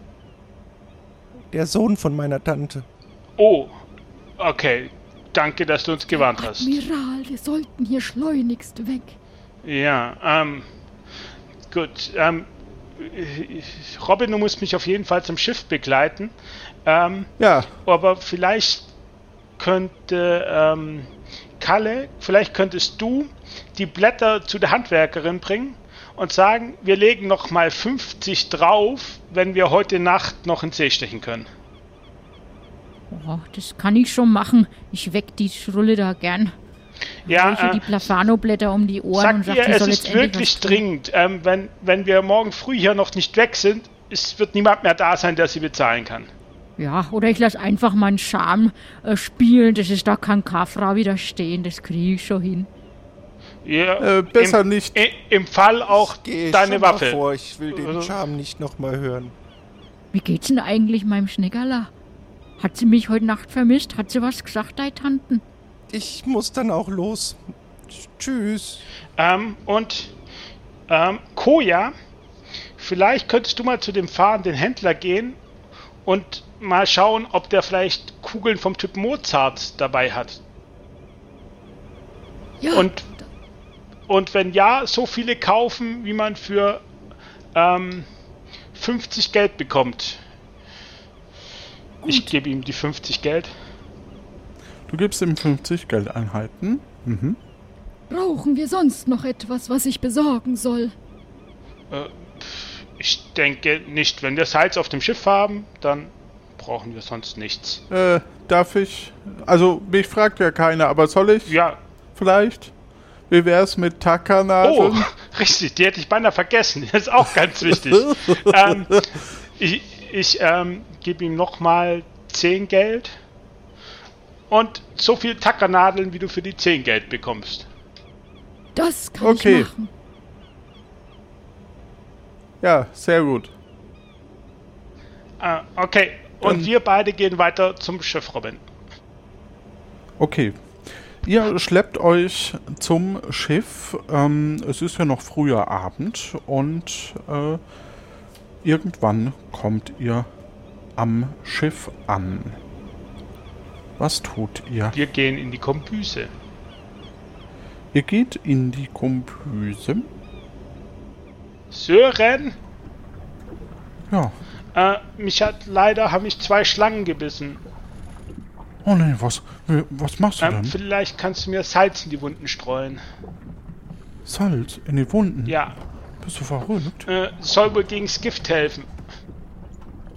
Der Sohn von meiner Tante. Oh, okay. Danke, dass du uns gewarnt hast. Admiral, wir sollten hier schleunigst weg. Ja, ähm, gut. Ähm, Robin, du musst mich auf jeden Fall zum Schiff begleiten. Ähm, Ja, aber vielleicht könnte ähm, Kalle, vielleicht könntest du die Blätter zu der Handwerkerin bringen und sagen, wir legen noch mal 50 drauf, wenn wir heute Nacht noch in See stechen können. Oh, das kann ich schon machen. Ich weck die Schrulle da gern. Ja, die äh, Plafano-Blätter um die Ohren und sag sagt, ihr, sie es ist wirklich dringend. Ähm, wenn, wenn wir morgen früh hier noch nicht weg sind, es wird niemand mehr da sein, der sie bezahlen kann. Ja, oder ich lass einfach meinen Charme äh, spielen. Das ist da kann keine Frau widerstehen. Das kriege ich schon hin. Ja, Äh, besser im, nicht. Im Fall auch deine Waffe. Vor. Ich will den Also- Charme nicht nochmal hören. Wie geht's denn eigentlich meinem Schneckerler? Hat sie mich heute Nacht vermisst? Hat sie was gesagt, deine Tanten? Ich muss dann auch los. Tschüss. Ähm, und ähm, Koja, vielleicht könntest du mal zu dem fahrenden Händler gehen und mal schauen, ob der vielleicht Kugeln vom Typ Mozart dabei hat. Ja, Und, und wenn ja, so viele kaufen, wie man für ähm, 50 Geld bekommt. Ich gebe ihm die 50 Geld. Du gibst ihm 50 Geldeinheiten. Mhm. brauchen wir sonst noch etwas, was ich besorgen soll? Ich denke nicht. Wenn wir Salz auf dem Schiff haben, dann brauchen wir sonst nichts. Äh, darf ich? Also, mich fragt ja keiner, aber soll ich Ja, vielleicht? Wie wär's mit Oh, Tackernadeln? [laughs] richtig, die hätte ich beinahe vergessen. Das ist auch ganz wichtig. [laughs] ähm, ich ich ähm, gebe ihm nochmal 10 Geld und so viel Tackernadeln, wie du für die 10 Geld bekommst. Das kann Okay. ich machen. Ja, sehr gut. Äh, okay, und Dann- wir beide gehen weiter zum Schiff, Robin. Okay. Ihr schleppt euch zum Schiff. Ähm, es ist ja noch früher Abend und äh, irgendwann kommt ihr am Schiff an. Was tut ihr? Wir gehen in die Kombüse. Ihr geht in die Kombüse. Sören, Ja. äh, mich hat leider, haben mich zwei Schlangen gebissen. Oh nee, was, was machst du Ähm, denn? vielleicht kannst du mir Salz in die Wunden streuen. Salz in die Wunden. Ja, Bist du verrückt? äh, soll wohl gegens Gift helfen.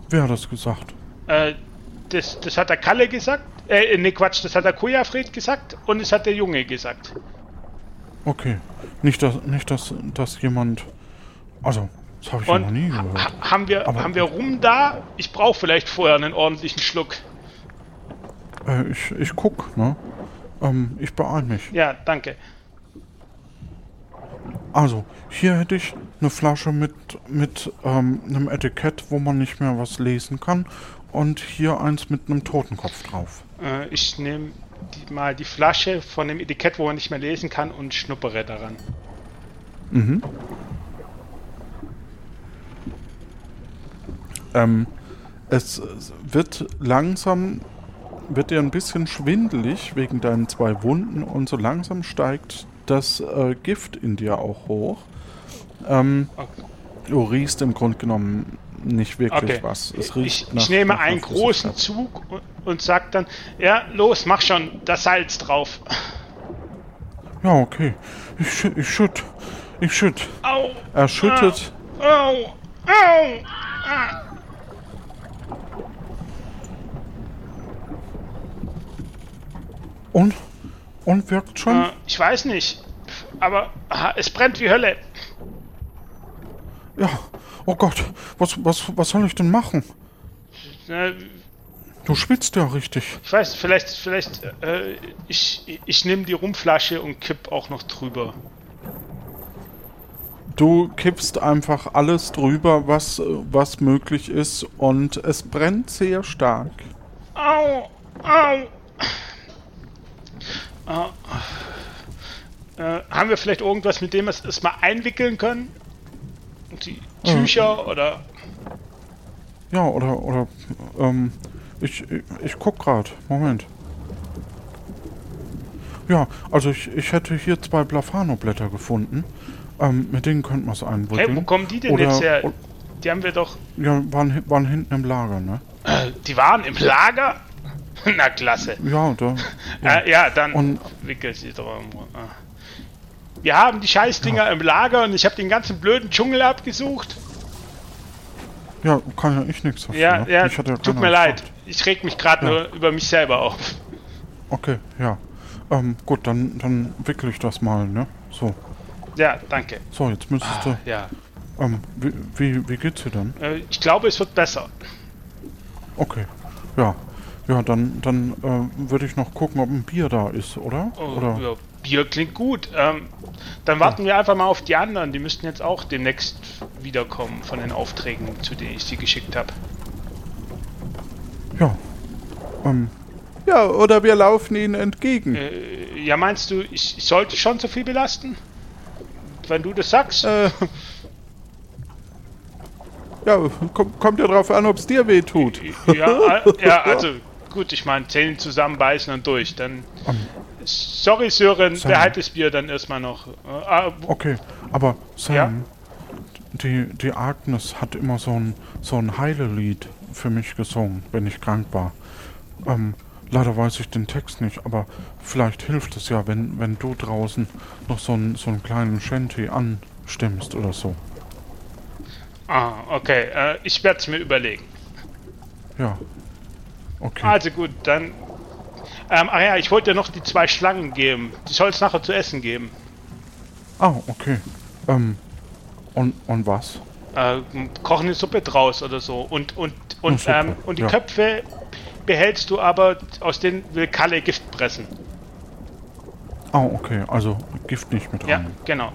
Wer hat das gesagt? Äh, das, das hat der Kalle gesagt. Äh, ne Quatsch, das hat der Kujafred gesagt und es hat der Junge gesagt. Okay. Nicht, dass, nicht, dass, dass jemand. Also, das habe ich Und noch nie gehört. ha- haben wir, Aber- haben wir Rum da? Ich brauche vielleicht vorher einen ordentlichen Schluck. Äh, ich, ich guck, ne? Ähm, ich beeil mich. Ja, danke. Also, hier hätte ich eine Flasche mit, mit ähm, einem Etikett, wo man nicht mehr was lesen kann. Und hier eins mit einem Totenkopf drauf. Äh, ich nehme die, mal die Flasche von dem Etikett, wo man nicht mehr lesen kann, und schnuppere daran. Mhm. Ähm, es wird langsam, wird dir ein bisschen schwindelig wegen deinen zwei Wunden und so langsam steigt das äh, Gift in dir auch hoch. Ähm, Okay. du riechst im Grunde genommen nicht wirklich Okay. was. Ich, nach, ich nehme einen großen. Zug und, und sag dann, ja, los, mach schon, das Salz drauf. Ja, okay. Ich, schü ich schütt. Ich schütt. Au, Er schüttet. au, au. Und? Und wirkt schon? Äh, ich weiß nicht, aber aha, es brennt wie Hölle. Ja. Oh Gott. Was, was, was soll ich denn machen? Äh, Du schwitzt ja richtig. Ich weiß, vielleicht, vielleicht, äh, ich, ich nehme die Rumflasche und kipp auch noch drüber. Du kippst einfach alles drüber, was, äh, was möglich ist und es brennt sehr stark. Au, au. Ah. Äh, haben wir vielleicht irgendwas, mit dem wir es es mal einwickeln können? Die Tücher oder Ja, oder, oder, ähm, ich, ich, guck grad. Moment. Ja, also ich, ich hätte hier zwei Blafano-Blätter gefunden. Ähm, mit denen könnte man es einwickeln. Hey, wo kommen die denn Oder- jetzt her? Die haben wir doch. Ja, waren, waren hinten im Lager, ne? Äh, die waren im Lager? [laughs] Na klasse. Ja, da. Ja, [laughs] äh, ja dann Und- wickelt sie drum. Ah. Wir haben die Scheißdinger im Lager und ich habe den ganzen blöden Dschungel abgesucht. Ja, kann ja ich nichts dafür. Ja, ne? ja, Ich hatte tut mir leid. gefragt. Ich reg mich gerade Ja. nur über mich selber auf. Okay, ja. Ähm, gut, dann, dann wickel ich das mal, ne? So. Ja, danke. So, jetzt müsstest du. Ja, Ähm, wie, wie, wie geht's dir dann? äh, ich glaube, es wird besser. Okay. Ja. Ja, dann, dann äh, würde ich noch gucken, ob ein Bier da ist, oder? Oh, oder? ja, Bier klingt gut. Ähm, dann warten wir einfach mal auf die anderen. Die müssten jetzt auch demnächst wiederkommen von den Aufträgen, zu denen ich sie geschickt habe. Ja. Ähm, ja, oder wir laufen ihnen entgegen. Äh, ja, meinst du, ich, ich sollte schon so viel belasten? Wenn du das sagst? Äh, ja, kommt, kommt ja drauf an, ob es dir weh tut. Ja, äh, ja, also gut, ich meine, Zähne zusammenbeißen und durch. Dann. Sorry, Sören, Sam. behalt das Bier dann erstmal noch. Äh, ah, Okay, aber Sam, Ja? die, die Agnes hat immer so ein, so ein Heilelied für mich gesungen, wenn ich krank war. Ähm, leider weiß ich den Text nicht, aber vielleicht hilft es ja, wenn, wenn du draußen noch so, ein, so einen kleinen Shanty anstimmst oder so. ah, okay, äh, ich werde es mir überlegen. Ja. Okay. Also gut, dann. Ähm, ah ja, ich wollte dir noch die zwei Schlangen geben. Die soll es nachher zu essen geben. Ah, okay. Ähm, und, und was? Äh, koch eine Suppe draus oder so. Und, und, und, ähm, und die ja. Köpfe behältst du aber, aus denen will Kalle Gift pressen. Ah, okay, also Gift nicht mit Ja, rein. genau.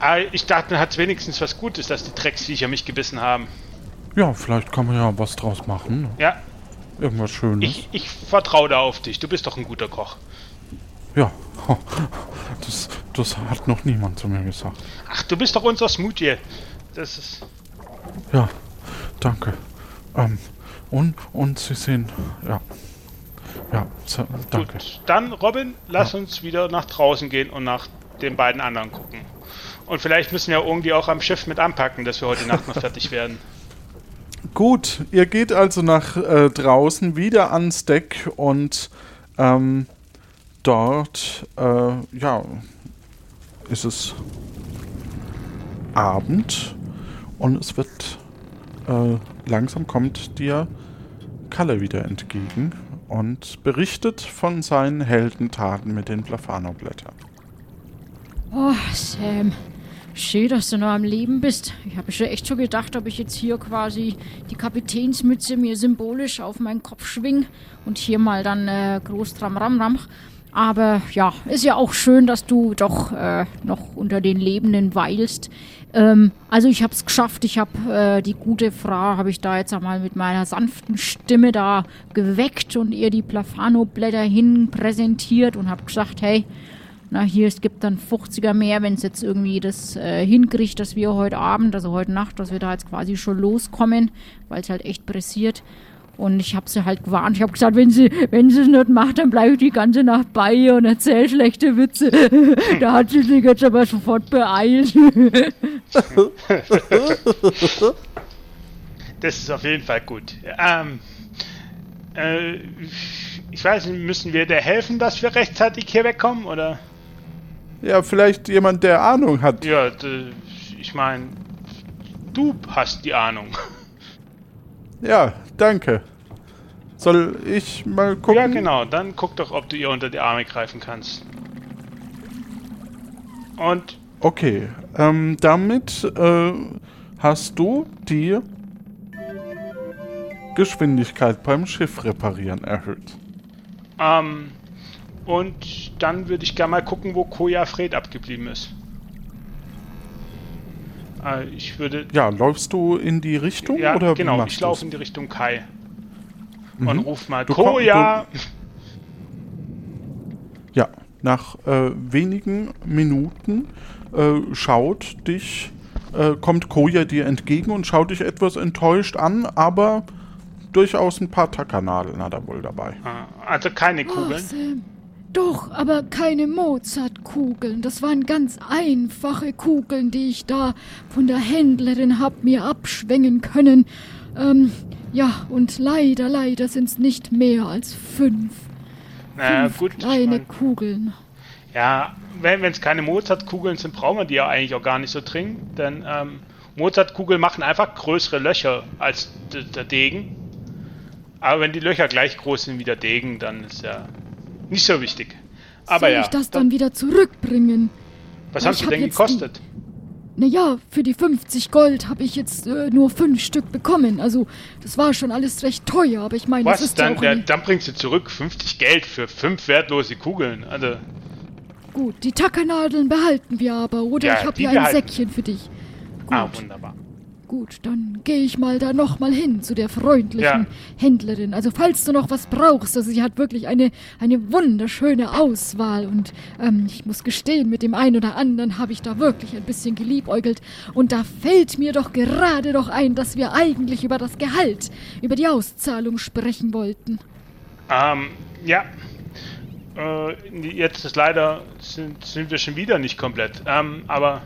Ah, ich dachte, hat wenigstens was Gutes, dass die Drecksviecher mich gebissen haben. Ja, vielleicht kann man ja was draus machen. Ja, Irgendwas Schönes. ich, ich vertraue da auf dich. Du bist doch ein guter Koch. Ja, [laughs] das, das hat noch niemand zu mir gesagt. Ach, du bist doch unser Smoothie. Das ist. Ja, danke. Ähm, und, und Sie sehen, ja. Ja, so, danke. Gut. Dann, Robin, lass uns wieder nach draußen gehen und nach den beiden anderen gucken. Und vielleicht müssen wir irgendwie auch am Schiff mit anpacken, dass wir heute Nacht noch fertig werden. [laughs] Gut, ihr geht also nach äh, draußen wieder ans Deck und ähm, dort, äh, ja, ist es Abend und es wird äh, langsam kommt dir Kalle wieder entgegen und berichtet von seinen Heldentaten mit den Plafano-Blättern. Oh, Sam. Schön, dass du noch am Leben bist. Ich habe schon echt schon gedacht, ob ich jetzt hier quasi die Kapitänsmütze mir symbolisch auf meinen Kopf schwing und hier mal dann äh, groß dran ram ram. Aber ja, ist ja auch schön, dass du doch äh, noch unter den Lebenden weilst. Ähm, also ich habe es geschafft. Ich habe äh, die gute Frau, habe ich da jetzt einmal mit meiner sanften Stimme da geweckt und ihr die Plafano-Blätter hin präsentiert und habe gesagt, hey, na, hier, es gibt dann 50er mehr, wenn es jetzt irgendwie das äh, hinkriegt, dass wir heute Abend, also heute Nacht, dass wir da jetzt quasi schon loskommen, weil es halt echt pressiert. Und ich habe sie halt gewarnt. Ich habe gesagt, wenn sie, wenn es nicht macht, dann bleibe ich die ganze Nacht bei ihr und erzähle schlechte Witze. [laughs] da hat sie sich jetzt aber sofort beeilt. [laughs] Das ist auf jeden Fall gut. Ähm, äh, ich weiß nicht, müssen wir dir helfen, dass wir rechtzeitig hier wegkommen, oder? Ja, vielleicht jemand, der Ahnung hat. Ja, ich meine, du hast die Ahnung. Ja, danke. Soll ich mal gucken? Ja, genau. Dann guck doch, ob du ihr unter die Arme greifen kannst. Und Okay, ähm, damit äh, hast du die Geschwindigkeit beim Schiff reparieren erhöht. Ähm, und dann würde ich gerne mal gucken, wo Koja Fred abgeblieben ist. Äh, ich würde. Ja, läufst du in die Richtung Ja, oder genau. Ich laufe in die Richtung Kai. Mhm. Und ruf mal Du komm- Koja! Ja, nach äh, wenigen Minuten äh, schaut dich äh, kommt Koja dir entgegen und schaut dich etwas enttäuscht an, aber durchaus ein paar Tackernadeln hat er wohl dabei. Ah, Also keine Kugeln. Doch, aber keine Mozart-Kugeln. Das waren ganz einfache Kugeln, die ich da von der Händlerin hab mir abschwenken können. Ähm, ja, und leider, leider sind's nicht mehr als fünf. Na fünf gut, ich kleine mein, Kugeln. ja, wenn es keine Mozartkugeln sind, brauchen wir die ja eigentlich auch gar nicht so dringend, denn ähm, Mozartkugeln machen einfach größere Löcher als der Degen. Aber wenn die Löcher gleich groß sind wie der Degen, dann ist ja nicht so wichtig. Aber Soll ja, ich das dann wieder zurückbringen? was Ja, haben sie hab denn gekostet? Naja, für die 50 Gold habe ich jetzt äh, nur fünf Stück bekommen. Also, das war schon alles recht teuer, aber ich meine, das Was? ist ja Dann, auch der, dann bringst du zurück 50 Geld für fünf wertlose Kugeln. Also, gut. Die Tackernadeln behalten wir aber, oder? Ja, ich habe hier ein behalten Säckchen für dich. Gut, ah, wunderbar. Gut, dann gehe ich mal da nochmal hin zu der freundlichen Ja. Händlerin. Also, falls du noch was brauchst, also sie hat wirklich eine, eine wunderschöne Auswahl und ähm, ich muss gestehen, mit dem einen oder anderen habe ich da wirklich ein bisschen geliebäugelt und da fällt mir doch gerade noch ein, dass wir eigentlich über das Gehalt, über die Auszahlung sprechen wollten. Ähm, ja. Äh, jetzt ist leider, sind, sind wir schon wieder nicht komplett. Ähm, aber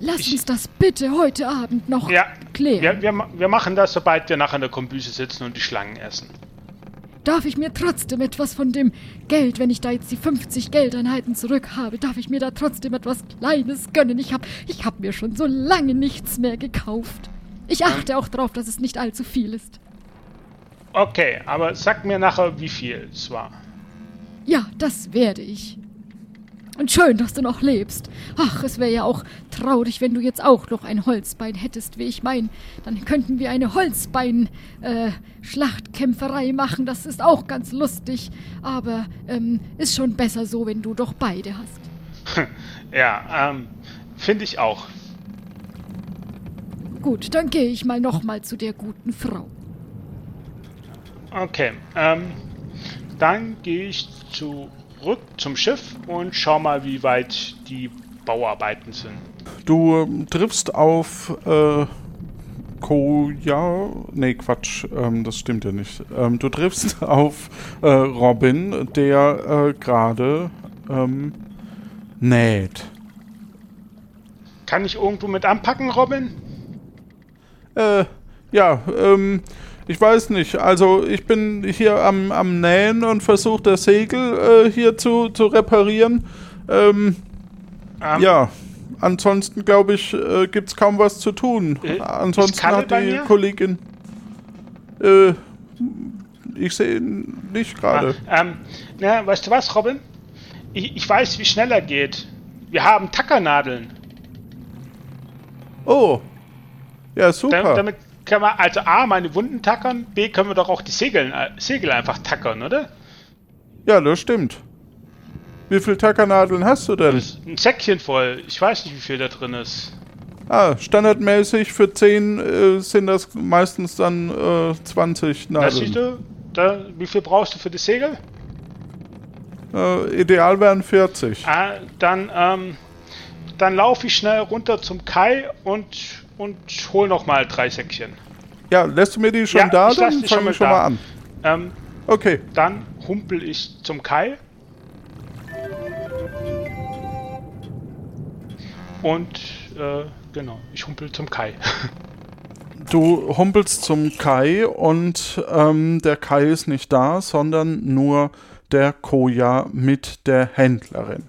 Lass Ich- uns das bitte heute Abend noch ja, klären. wir, wir, wir machen das, sobald wir nachher in der Kombüse sitzen und die Schlangen essen. Darf ich mir trotzdem etwas von dem Geld, wenn ich da jetzt die 50 Geldeinheiten zurück habe, darf ich mir da trotzdem etwas Kleines gönnen? Ich hab, ich hab mir schon so lange nichts mehr gekauft. Ich achte auch drauf, dass es nicht allzu viel ist. Okay, aber sag mir nachher, wie viel es war. Ja, das werde ich. Und schön, dass du noch lebst. Ach, es wäre ja auch traurig, wenn du jetzt auch noch ein Holzbein hättest, wie ich mein. Dann könnten wir eine Holzbein-Schlachtkämpferei machen. Das ist auch ganz lustig. Aber ähm, ist schon besser so, wenn du doch beide hast. [laughs] Ja, ähm, finde ich auch. Gut, dann gehe ich mal nochmal zu der guten Frau. Okay, ähm, dann gehe ich zurück zum Schiff und schau mal, wie weit die Bauarbeiten sind. Du ähm, triffst auf äh, Koja. Nee, Quatsch, ähm, das stimmt ja nicht. Ähm, du triffst [laughs] auf äh, Robin, der äh, gerade ähm, näht. Kann ich irgendwo mit anpacken, Robin? Äh, ja, ähm, ich weiß nicht. Also ich bin hier am, am Nähen und versuche das Segel äh, hier zu, zu reparieren. Ähm, Ähm, ja, ansonsten glaube ich, äh, gibt es kaum was zu tun. Äh, ansonsten hat die? Kollegin... Äh, ich sehe ihn nicht gerade. Ah, ähm, na, weißt du was, Robin? Ich, ich weiß, wie schnell er geht. Wir haben Tackernadeln. Oh, ja, super. damit können wir also A, meine Wunden tackern, B, können wir doch auch die Segel, äh, Segel einfach tackern, oder? Ja, das stimmt. Wie viele Tackernadeln hast du denn? Ein Säckchen voll. Ich weiß nicht, wie viel da drin ist. Ah, standardmäßig für 10 äh, sind das meistens dann äh, 20 Da siehst Nadeln. du, da, wie viel brauchst du für die Segel? Äh, ideal wären 40. Ah, dann, ähm, dann laufe ich schnell runter zum Kai und, und hol noch mal drei Säckchen. Ja, lässt du mir die schon Ja, da? ich Dann die schon fange mal ich schon mal an. Ähm, Okay. dann humpel ich zum Kai. Und, äh, genau, ich humpel zum Kai. [laughs] Du humpelst zum Kai und ähm, der Kai ist nicht da, sondern nur der Koja mit der Händlerin.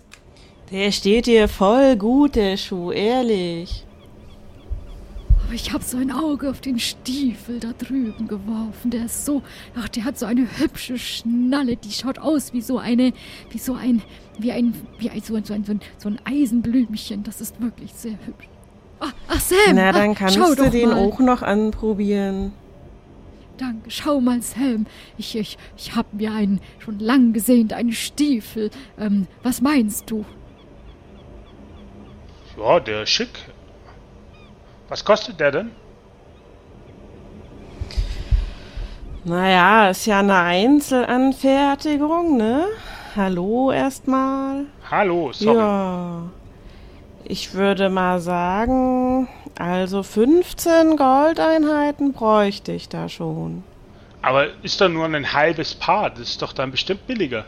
Der steht dir voll gut, der Schuh, ehrlich. Aber ich habe so ein Auge auf den Stiefel da drüben geworfen. Der ist so, ach, der hat so eine hübsche Schnalle. Die schaut aus wie so eine, wie so ein, wie ein, wie ein, so, ein, so, ein, so ein, so ein Eisenblümchen. Das ist wirklich sehr hübsch. Ah, ach, Sam! Na, ah, dann kannst schau du den mal. auch noch anprobieren. Danke, schau mal, Sam. Ich, ich, ich habe mir einen schon lang gesehnt, einen Stiefel. Ähm, was meinst du? ja, der ist schick. Was kostet der denn? Naja, ist ja eine Einzelanfertigung, ne? Hallo erstmal. Hallo, sorry. Ja. Ich würde mal sagen, also 15 Goldeinheiten bräuchte ich da schon. Aber ist doch nur ein halbes Paar, das ist doch dann bestimmt billiger.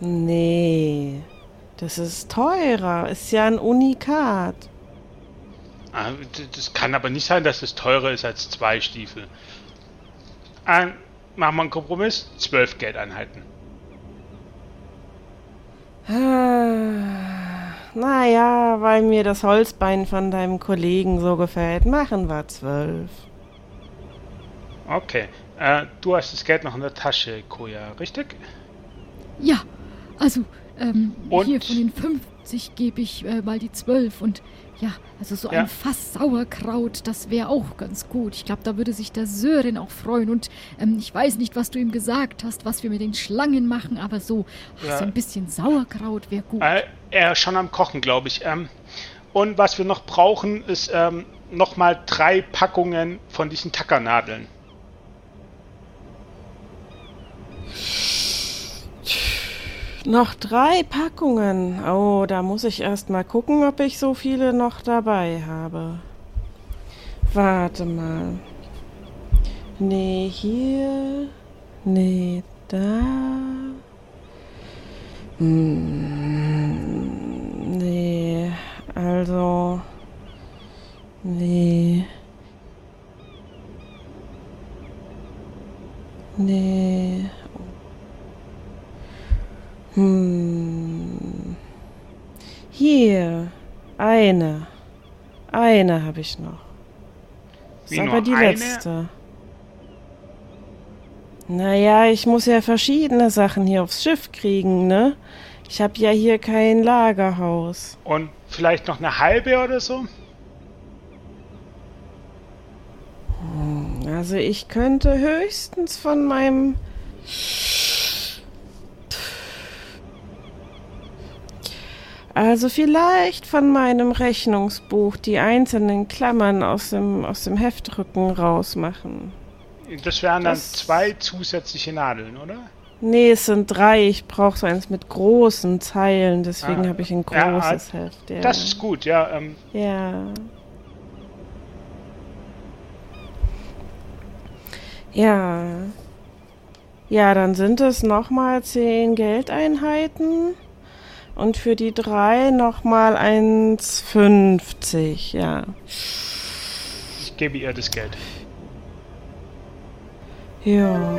Nee, das ist teurer, ist ja ein Unikat. Ah, d- Das kann aber nicht sein, dass es teurer ist als zwei Stiefel. Ah, machen wir einen Kompromiss? Zwölf Geldeinheiten. Ah, naja, weil mir das Holzbein von deinem Kollegen so gefällt, machen wir zwölf. Okay. Äh, du hast das Geld noch in der Tasche, Koja, richtig? Ja, also, ähm, Und? hier von den 50 gebe ich äh, mal die 12 und ja, also so Ja. ein Fass Sauerkraut, das wäre auch ganz gut. Ich glaube, da würde sich der Sören auch freuen und ähm, ich weiß nicht, was du ihm gesagt hast, was wir mit den Schlangen machen, aber so, ach, Ja. so ein bisschen Sauerkraut wäre gut. Äh, er ist schon am Kochen, glaube ich. Ähm, und was wir noch brauchen, ist ähm, nochmal drei Packungen von diesen Tackernadeln. Noch drei Packungen. Oh, da muss ich erst mal gucken, ob ich so viele noch dabei habe. Warte mal. Nee, hier. Nee, da. Hm, nee, also. Nee. Nee. Hm. Hier. Eine. Eine habe ich noch. Ist Wie, aber nur die eine? letzte. Naja, ich muss ja verschiedene Sachen hier aufs Schiff kriegen, ne? Ich habe ja hier kein Lagerhaus. Und vielleicht noch eine halbe oder so? Also ich könnte höchstens von meinem... Also vielleicht von meinem Rechnungsbuch die einzelnen Klammern aus dem, aus dem Heftrücken rausmachen. Das wären dann Das- zwei zusätzliche Nadeln, oder? Nee, es sind drei. Ich brauche so eins mit großen Zeilen, deswegen Ah, habe ich ein ja, großes Heft. Ja. Das ist gut, ja. Ähm, Ja. Ja. Ja, dann sind es nochmal zehn Geldeinheiten. Und für die drei nochmal 1,50, ja. ich gebe ihr das Geld. Ja.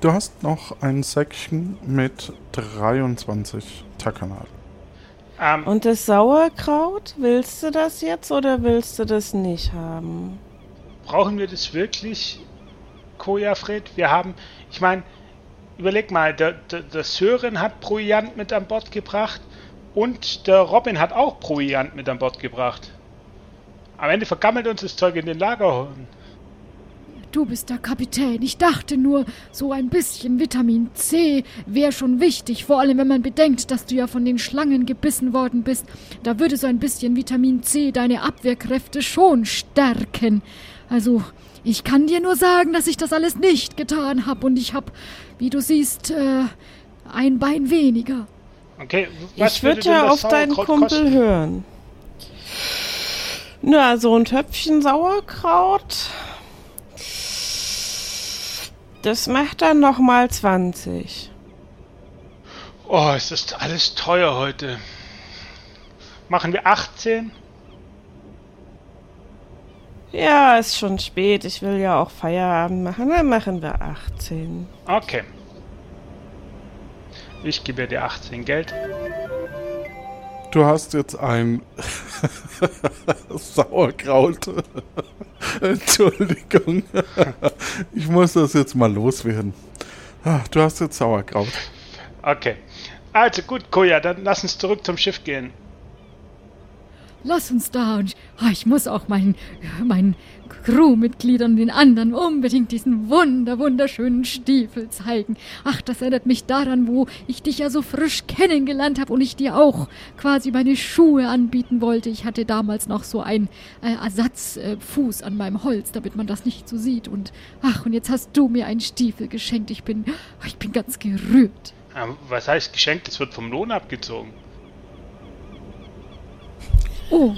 Du hast noch ein Säckchen mit 23 Tackernadeln. Ähm, Und das Sauerkraut, willst du das jetzt oder willst du das nicht haben? brauchen wir das wirklich, Koja Fred? Wir haben, ich meine, überleg mal, der, der, der Sören hat Proviant mit an Bord gebracht und der Robin hat auch Proviant mit an Bord gebracht. Am Ende vergammelt uns das Zeug in den Lagerhäusern. Du bist der Kapitän. Ich dachte nur, so ein bisschen Vitamin C wäre schon wichtig. Vor allem, wenn man bedenkt, dass du ja von den Schlangen gebissen worden bist. Da würde so ein bisschen Vitamin C deine Abwehrkräfte schon stärken. Also, ich kann dir nur sagen, dass ich das alles nicht getan habe. Und ich habe, wie du siehst, äh, ein Bein weniger. Okay, was ich würde ja auf deinen Kumpel kosten? hören. Na, so ein Töpfchen Sauerkraut. Das macht dann nochmal 20. Oh, es ist alles teuer heute. Machen wir 18? Ja, ist schon spät. Ich will ja auch Feierabend machen. Dann machen wir 18. Okay. Ich gebe dir 18 Geld. Du hast jetzt ein [laughs] Sauerkraut. [laughs] Entschuldigung. [laughs] Ich muss das jetzt mal loswerden. Ah, Du hast jetzt Sauerkraut. Okay. Also gut, Koja, dann lass uns zurück zum Schiff gehen. Lass uns da und ich muss auch meinen, meinen Crewmitgliedern, den anderen unbedingt diesen wunder, wunderschönen Stiefel zeigen. Ach, das erinnert mich daran, wo ich dich ja so frisch kennengelernt habe und ich dir auch quasi meine Schuhe anbieten wollte. Ich hatte damals noch so einen äh, Ersatzfuß äh, an meinem Holz, damit man das nicht so sieht. Und ach, und jetzt hast du mir einen Stiefel geschenkt. Ich bin, ich bin ganz gerührt. Ähm, was heißt geschenkt? Das wird vom Lohn abgezogen. Oh.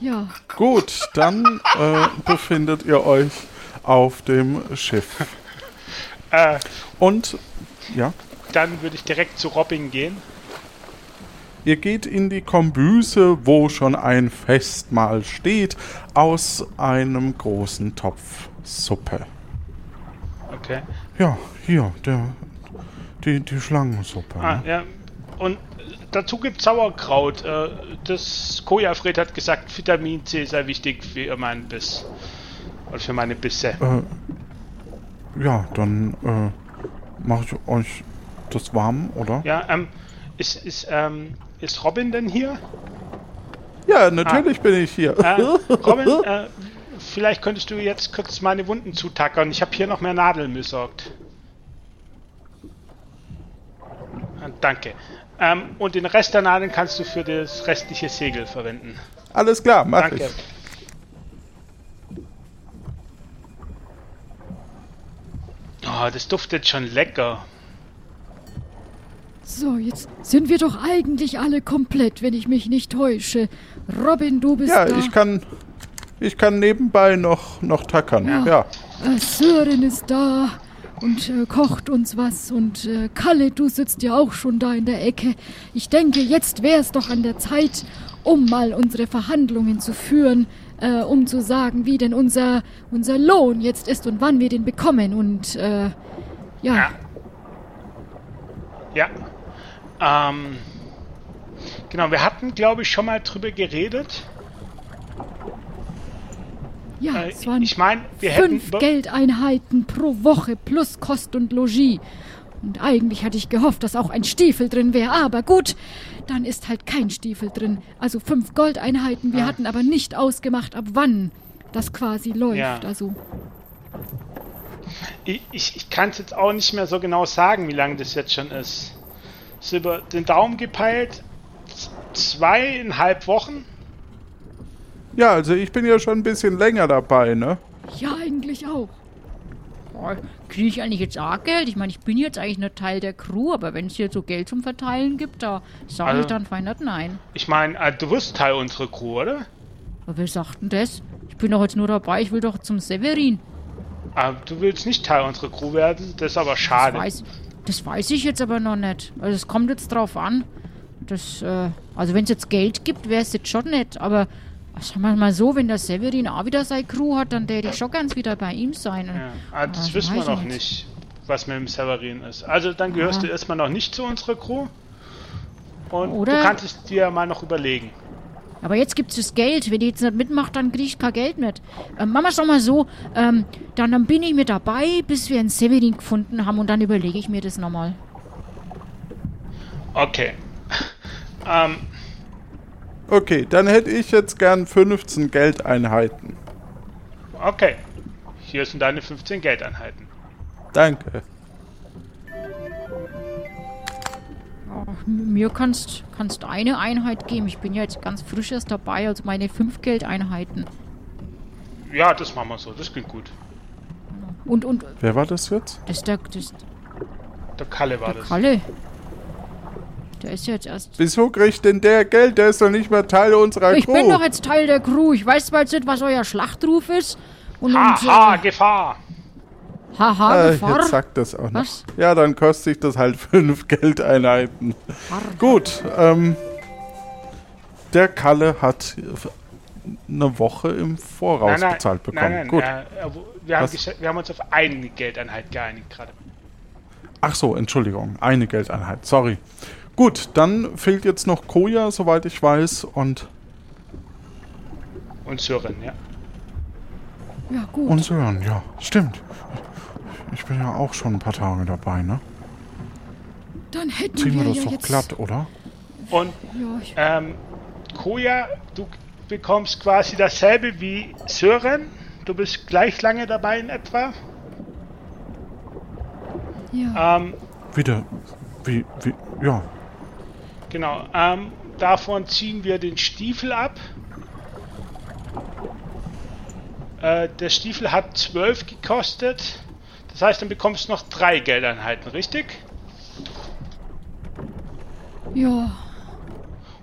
Ja. Gut, dann äh, befindet ihr euch auf dem Schiff. Äh, Und ja, dann würde ich direkt zu Robin gehen. ihr geht in die Kombüse, wo schon ein Festmahl steht, aus einem großen Topf Suppe. Okay. Ja, hier, der, die, die Schlangensuppe. Ah, ne? ja. Und dazu gibt Sauerkraut. Äh, das Kojafred hat gesagt, Vitamin C sei wichtig für meinen Biss. Oder für meine Bisse. Äh, ja, dann äh, mache ich euch das warm, oder? Ja, ähm, ist, ist, ähm, ist Robin denn hier? Ja, natürlich bin ich hier. Äh, Robin, [laughs] äh, vielleicht könntest du jetzt kurz meine Wunden zutackern. Ich habe hier noch mehr Nadeln besorgt. Ah, Danke. Ähm, und den Rest der Nadeln kannst du für das restliche Segel verwenden. Alles klar, mach Danke. ich. Oh, das duftet schon lecker. So, jetzt sind wir doch eigentlich alle komplett, wenn ich mich nicht täusche. Robin, du bist Ja, da. ich kann, ich kann nebenbei noch, noch tackern. Ja. Ja. Äh, Sören ist da und äh, kocht uns was. Und äh, Kalle, du sitzt ja auch schon da in der Ecke. Ich denke, jetzt wäre es doch an der Zeit, um mal unsere Verhandlungen zu führen, äh, um zu sagen, wie denn unser, unser Lohn jetzt ist und wann wir den bekommen. Und äh, ja, Ja. Ja. Ähm, genau, wir hatten, glaube ich, schon mal drüber geredet. Ja, Äh, es waren ich meine, wir hätten. fünf Geldeinheiten pro Woche plus Kost und Logis. Und eigentlich hatte ich gehofft, dass auch ein Stiefel drin wäre. Aber gut, dann ist halt kein Stiefel drin. Also fünf Goldeinheiten. Wir Ah. hatten aber nicht ausgemacht, ab wann das quasi läuft. Ja. Also Ich, ich, ich kann es jetzt auch nicht mehr so genau sagen, wie lange das jetzt schon ist. Ist über den Daumen gepeilt. Zweieinhalb Wochen. Ja, also ich bin ja schon ein bisschen länger dabei, ne? ja, eigentlich auch. Kriege ich eigentlich jetzt auch Geld? Ich meine, ich bin jetzt eigentlich nicht Teil der Crew, aber wenn es hier so Geld zum Verteilen gibt, da sage Also- ich dann nicht nein. Ich meine, äh, du wirst Teil unserer Crew, oder? Aber wer sagt denn das? Ich bin doch jetzt nur dabei, ich will doch zum Severin. Ah, du willst nicht Teil unserer Crew werden, das ist aber Das schade. weiß, das weiß ich jetzt aber noch nicht. Also es kommt jetzt drauf an. Das, äh, also wenn es jetzt Geld gibt, wäre es jetzt schon nett. Aber sagen wir mal so, wenn der Severin auch wieder seine Crew hat, dann täte ich schon ganz wieder bei ihm sein. Ja. Ah, das Ah, wissen wir noch nicht. nicht, was mit dem Severin ist. Also dann gehörst Ah. du erstmal noch nicht zu unserer Crew. Und Oder- du kannst es dir mal noch überlegen. Aber jetzt gibt es das Geld. Wenn die jetzt nicht mitmacht, dann kriege ich kein Geld mit. Ähm, machen wir es doch mal so. Ähm, dann, dann bin ich mit dabei, bis wir einen Severin gefunden haben und dann überlege ich mir das nochmal. Okay. [laughs] ähm, Okay, dann hätte ich jetzt gern 15 Geldeinheiten. okay. Hier sind deine 15 Geldeinheiten. Danke. Mir kannst kannst eine Einheit geben. Ich bin ja jetzt ganz frisch erst dabei, also meine fünf Geldeinheiten. Ja, das machen wir so. Das klingt gut. Und, und Wer war das jetzt? das ist der, das ist Der Kalle war der das. Kalle. Der ist jetzt erst. Wieso kriegt denn der Geld? Der ist doch nicht mehr Teil unserer Ich Crew. bin doch jetzt Teil der Crew. Ich weiß zwar jetzt nicht, was euer Schlachtruf ist. Und, und Haha, äh, Gefahr! haha, äh, Gefahr. jetzt sagt das auch noch. Was? Ja, dann kostet ich das halt [laughs] 5 Geldeinheiten. Gut, ähm, der Kalle hat eine Woche im Voraus bezahlt bekommen. nein, nein, Gut. äh, äh, wo- wir, haben wir haben uns auf eine Geldeinheit geeinigt gerade. Ach so, Entschuldigung, eine Geldeinheit, sorry. Gut, dann fehlt jetzt noch Koja, soweit ich weiß, und, Und Sören, ja. Ja, gut. und Sören, ja, stimmt. Ich bin ja auch schon ein paar Tage dabei, ne? Dann hätten Ziehen wir wir das ja doch jetzt. glatt, oder? Und ähm, Koja, du bekommst quasi dasselbe wie Sören. Du bist gleich lange dabei in etwa. ja. Ähm, Wieder, wie, wie, ja. Genau. Ähm, davon ziehen wir den Stiefel ab. Äh, der Stiefel hat 12 gekostet. Das heißt, dann bekommst du noch drei Geldeinheiten, richtig? ja.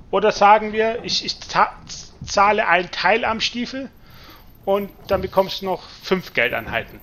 Oder sagen wir, ich, ich za- zahle einen Teil am Stiefel und dann bekommst du noch fünf Geldeinheiten.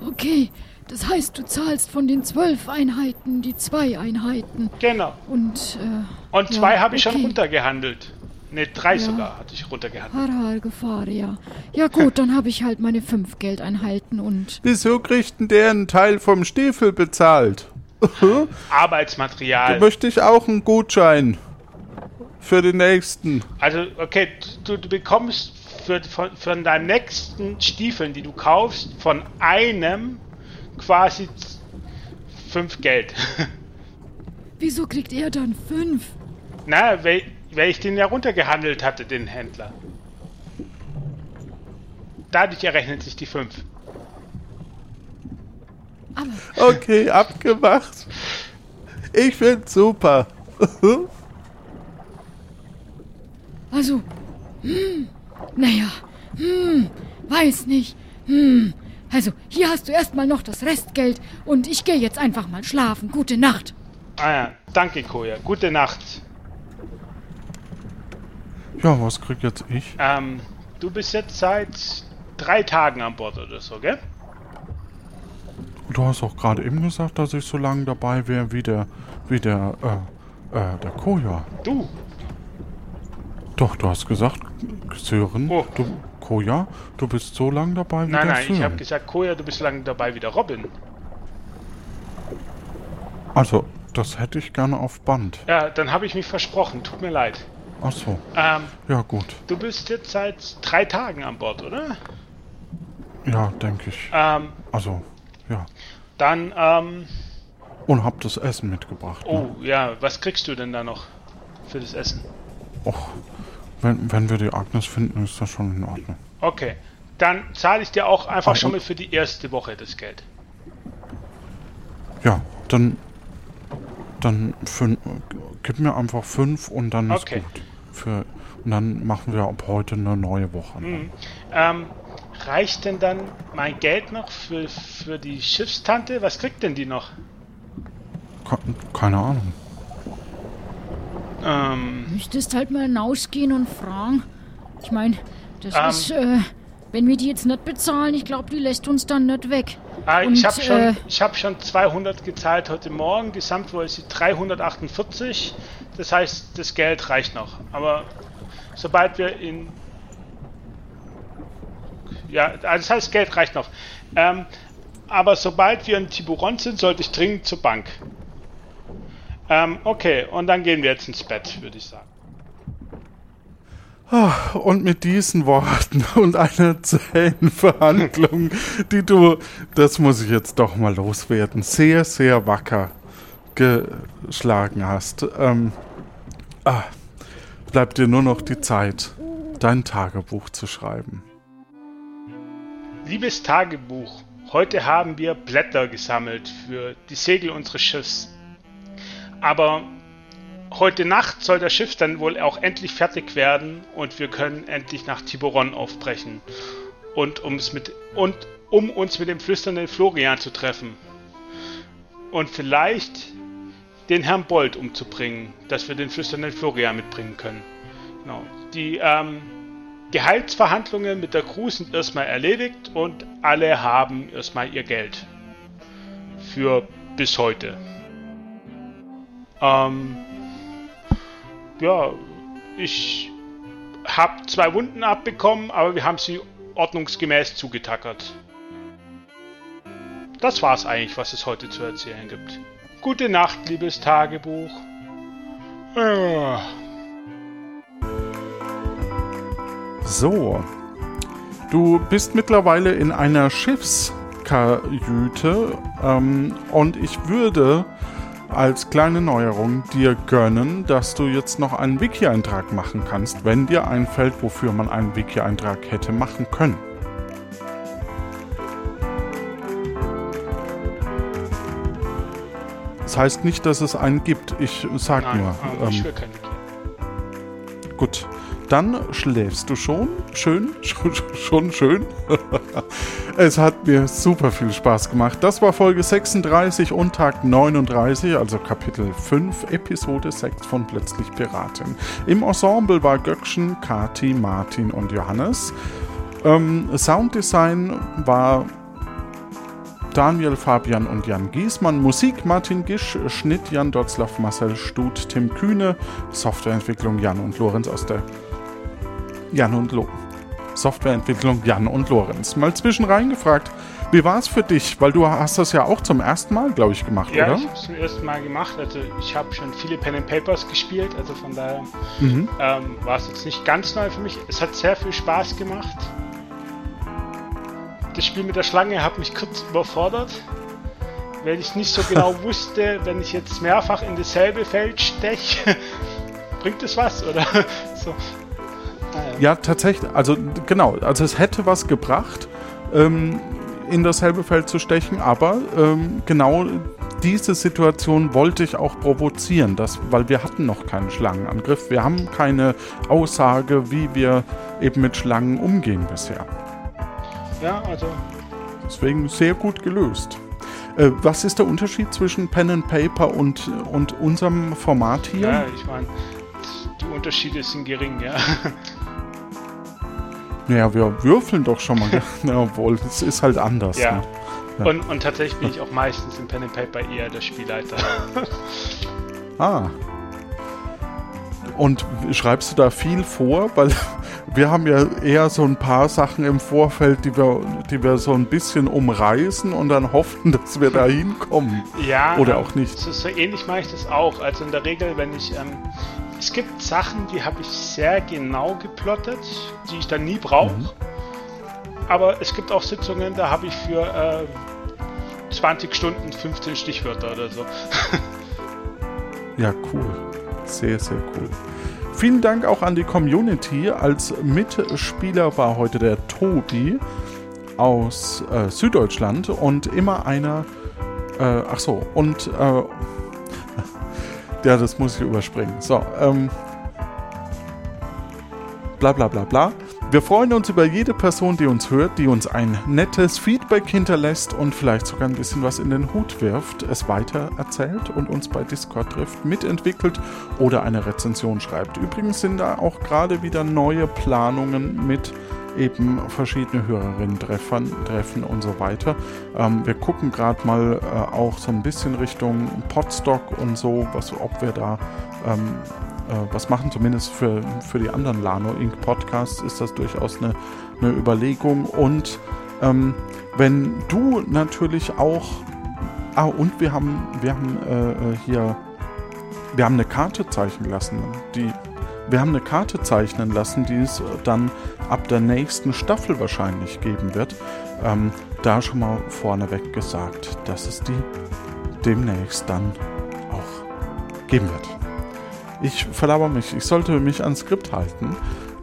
Okay, das heißt, du zahlst von den zwölf Einheiten die zwei Einheiten. Genau. Und, äh, Und Ja, zwei habe ich schon okay. runtergehandelt. Ne, drei Ja. sogar hatte ich runtergehandelt. har har Gefahr, ja. Ja gut, [laughs] dann habe ich halt meine fünf Geldeinheiten und... Wieso kriegt denn der einen Teil vom Stiefel bezahlt? [laughs] Arbeitsmaterial. Da möchte ich auch einen Gutschein. Für den nächsten. Also, okay, du, du bekommst für, von, von deinen nächsten Stiefeln, die du kaufst, von einem quasi fünf Geld. [laughs] Wieso kriegt er dann fünf? Na, weil, weil ich den ja runtergehandelt hatte, den Händler. Dadurch errechnet sich die fünf. Aber Okay, abgemacht. Ich find's super. [laughs] Also, hm, naja, hm, weiß nicht, hm. Also, hier hast du erstmal noch das Restgeld und ich gehe jetzt einfach mal schlafen. Gute Nacht. Ah ja, danke, Koja. Gute Nacht. Ja, was krieg jetzt ich? Ähm, du bist jetzt seit drei Tagen an Bord oder so, gell? Du hast auch gerade eben gesagt, dass ich so lange dabei wäre wie der, wie der, äh, äh, der Koja. Du, Doch, du hast gesagt, Sören, Oh. du, Koja, du bist so lange dabei wie nein, der nein, ich Sören. habe gesagt, Koja, du bist so lange dabei wie der Robin. Also, das hätte ich gerne auf Band. Ja, dann habe ich mich versprochen, tut mir leid. Ach so, Ähm, ja gut. du bist jetzt seit drei Tagen an Bord, oder? Ja, denke ich. Ähm, Also, ja. dann, ähm, Und hab das Essen mitgebracht. Ne? oh, ja, was kriegst du denn da noch für das Essen? Och, wenn, wenn wir die Agnes finden, ist das schon in Ordnung. Okay, dann zahle ich dir auch einfach Ah, schon mal für die erste Woche das Geld. Ja, dann, dann fün, gib mir einfach fünf und dann ist Okay. gut. Für, und dann machen wir ab heute eine neue Woche. Mhm. Ähm, reicht denn dann mein Geld noch für, für die Schiffstante? Was kriegt denn die noch? Ke- Keine Ahnung. Ähm, Müsstest halt mal hinausgehen und fragen. Ich meine, das Ähm. ist, äh, wenn wir die jetzt nicht bezahlen, ich glaube, die lässt uns dann nicht weg. ah, ich Und, habe schon, äh, ich hab schon 200 gezahlt heute Morgen. Gesamt wohl sie 348. Das heißt, das Geld reicht noch. Aber sobald wir in. Ja, also das heißt, Geld reicht noch. Ähm, aber sobald wir in Tiburon sind, sollte ich dringend zur Bank. Ähm, okay, und dann gehen wir jetzt ins Bett, würde ich sagen. Und mit diesen Worten [laughs] und einer zähen Verhandlung, die du, das muss ich jetzt doch mal loswerden, sehr, sehr wacker geschlagen hast, ähm, ah, bleibt dir nur noch die Zeit, dein Tagebuch zu schreiben. Liebes Tagebuch, heute haben wir Blätter gesammelt für die Segel unseres Schiffs. Aber heute Nacht soll das Schiff dann wohl auch endlich fertig werden und wir können endlich nach Tiburon aufbrechen. Und, ums mit, und um uns mit dem flüsternden Florian zu treffen. Und vielleicht den Herrn Bold umzubringen, dass wir den flüsternden Florian mitbringen können. Genau. Die ähm, Gehaltsverhandlungen mit der Crew sind erstmal erledigt und alle haben erstmal ihr Geld. Für bis heute. Ähm, ja, ich habe zwei Wunden abbekommen, aber wir haben sie ordnungsgemäß zugetackert. Das war's eigentlich, was es heute zu erzählen gibt. Gute Nacht, liebes Tagebuch. Ah. So, du bist mittlerweile in einer Schiffskajüte ähm, und ich würde als kleine Neuerung dir gönnen, dass du jetzt noch einen Wiki-Eintrag machen kannst, wenn dir einfällt, wofür man einen Wiki-Eintrag hätte machen können. Das heißt nicht, dass es einen gibt. Ich sag Nein, nur. ah, ich Ähm, will keine Kinder. Gut, dann schläfst du schon. Schön, [laughs] schon, schon schön. Es hat mir super viel Spaß gemacht. Das war Folge 36 und Tag 39, also Kapitel 5, Episode 6 von Plötzlich Piratin. Im Ensemble war Göckchen, Kati, Martin und Johannes. Ähm, Sounddesign war Daniel, Fabian und Jan Giesmann. Musik Martin Gisch, Schnitt Jan Dotzlaff, Marcel Stut, Tim Kühne, Softwareentwicklung Jan und Lorenz aus der Jan und Lo Softwareentwicklung Jan und Lorenz. Mal zwischen reingefragt, wie war es für dich? Weil du hast das ja auch zum ersten Mal, glaube ich, gemacht, ja, oder? ich habe es zum ersten Mal gemacht. Also ich habe schon viele Pen and Papers gespielt, also von daher ähm, war es jetzt nicht ganz neu für mich. Es hat sehr viel Spaß gemacht. Das Spiel mit der Schlange hat mich kurz überfordert, weil ich nicht so [laughs] genau wusste, wenn ich jetzt mehrfach in dasselbe Feld steche, [laughs] bringt es was oder [laughs] so. Ja, tatsächlich. Also genau, also es hätte was gebracht, ähm, in dasselbe Feld zu stechen, aber ähm, genau diese Situation wollte ich auch provozieren, das, weil wir hatten noch keinen Schlangenangriff. Wir haben keine Aussage, wie wir eben mit Schlangen umgehen bisher. Ja, also Deswegen sehr gut gelöst. Äh, was ist der Unterschied zwischen Pen and Paper und, und unserem Format hier? ja, ich meine, die Unterschiede sind gering, ja. [laughs] Naja, wir würfeln doch schon mal. [laughs] ja, obwohl, es ist halt anders. Ja. Ne? Ja. Und, und tatsächlich bin ich auch meistens im Pen and Paper eher der Spielleiter. [laughs] Ah. Und schreibst du da viel vor? Weil [laughs] wir haben ja eher so ein paar Sachen im Vorfeld, die wir, die wir so ein bisschen umreißen und dann hoffen, dass wir da hinkommen. Ja, Oder ähm, auch nicht. So, so ähnlich mache ich das auch. Also in der Regel, wenn ich. Ähm, es gibt Sachen, die habe ich sehr genau geplottet, die ich dann nie brauche. Mhm. Aber es gibt auch Sitzungen, da habe ich für äh, 20 Stunden 15 Stichwörter oder so. [laughs] Ja, cool. Sehr, sehr cool. Vielen Dank auch an die Community. Als Mitspieler war heute der Tobi aus äh, Süddeutschland und immer einer. Äh, ach so, und. Äh, ja, das muss ich überspringen. So, ähm. Bla bla bla bla. Wir freuen uns über jede Person, die uns hört, die uns ein nettes Feedback hinterlässt und vielleicht sogar ein bisschen was in den Hut wirft, es weiter erzählt und uns bei Discord trifft, mitentwickelt oder eine Rezension schreibt. Übrigens sind da auch gerade wieder neue Planungen mit eben verschiedene Hörerinnen treffen, treffen und so weiter. Ähm, wir gucken gerade mal äh, auch so ein bisschen Richtung Podstock und so, was, ob wir da ähm, äh, was machen. Zumindest für, für die anderen Lano Inc. Podcasts ist das durchaus eine, eine Überlegung. Und ähm, wenn du natürlich auch. Ah, und wir haben, wir haben äh, hier. Wir haben eine Karte zeichnen lassen. Die, wir haben eine Karte zeichnen lassen, die es dann ab der nächsten Staffel wahrscheinlich geben wird. Ähm, da schon mal vorneweg gesagt, dass es die demnächst dann auch geben wird. Ich verlaber mich. Ich sollte mich ans Skript halten.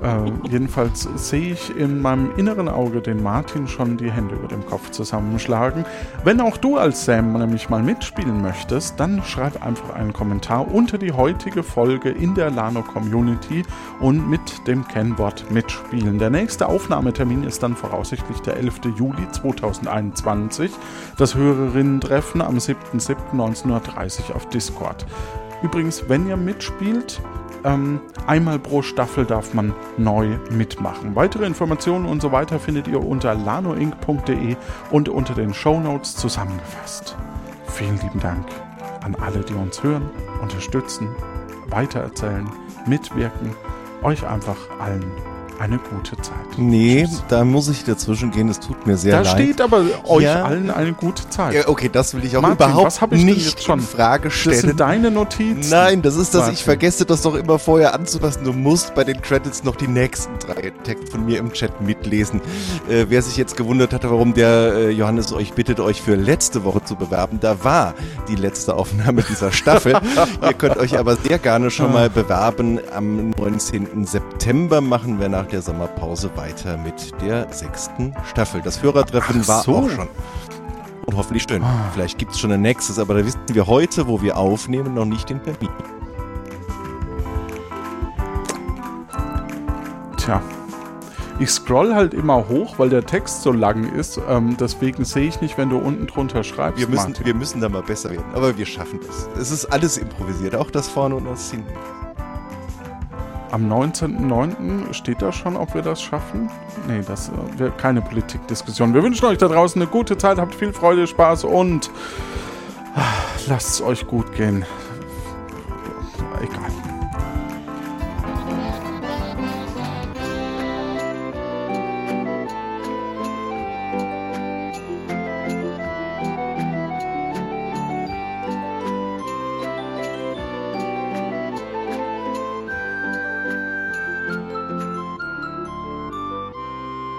Äh, jedenfalls sehe ich in meinem inneren Auge den Martin schon die Hände über dem Kopf zusammenschlagen. Wenn auch du als Sam nämlich mal mitspielen möchtest, dann schreib einfach einen Kommentar unter die heutige Folge in der Lano Community und mit dem Kennwort mitspielen. Der nächste Aufnahmetermin ist dann voraussichtlich der 11. Juli 2021. Das Hörerinnen-Treffen am 7.7.19.30 Uhr auf Discord. Übrigens, wenn ihr mitspielt, ähm, einmal pro Staffel darf man neu mitmachen. Weitere Informationen und so weiter findet ihr unter lanoinc.de und unter den Shownotes zusammengefasst. Vielen lieben Dank an alle, die uns hören, unterstützen, weitererzählen, mitwirken. Euch einfach allen eine gute Zeit. Nee, Tschüss. da muss ich dazwischen gehen. Es tut mir sehr Da leid. steht aber euch Ja. allen eine gute Zeit. ja, okay, das will ich auch Martin, überhaupt was ich nicht schon? in Frage das stellen. sind deine Notizen. Nein, das ist das, Martin. ich vergesse das doch immer vorher anzupassen. Du musst bei den Credits noch die nächsten drei Texte von mir im Chat mitlesen. Äh, wer sich jetzt gewundert hatte, warum der äh, Johannes euch bittet, euch für letzte Woche zu bewerben, da war die letzte Aufnahme dieser Staffel. [laughs] Ihr könnt euch aber sehr gerne schon mal bewerben. Am 19. September machen wir nach der Sommerpause weiter mit der sechsten Staffel. Das Hörertreffen Ach war so. auch schon. Und hoffentlich schön. Vielleicht gibt es schon ein nächstes, aber da wissen wir heute, wo wir aufnehmen, noch nicht den Termin. Tja. Ich scroll halt immer hoch, weil der Text so lang ist. Ähm, deswegen sehe ich nicht, wenn du unten drunter schreibst. Wir müssen, Martin. wir müssen da mal besser werden. Aber wir schaffen das. Es ist alles improvisiert. Auch das vorne und das hinten am 19.09. steht da schon, ob wir das schaffen? Nee, das äh, wird keine Politikdiskussion. Wir wünschen euch da draußen eine gute Zeit, habt viel Freude, Spaß und ah, lasst es euch gut gehen. Egal.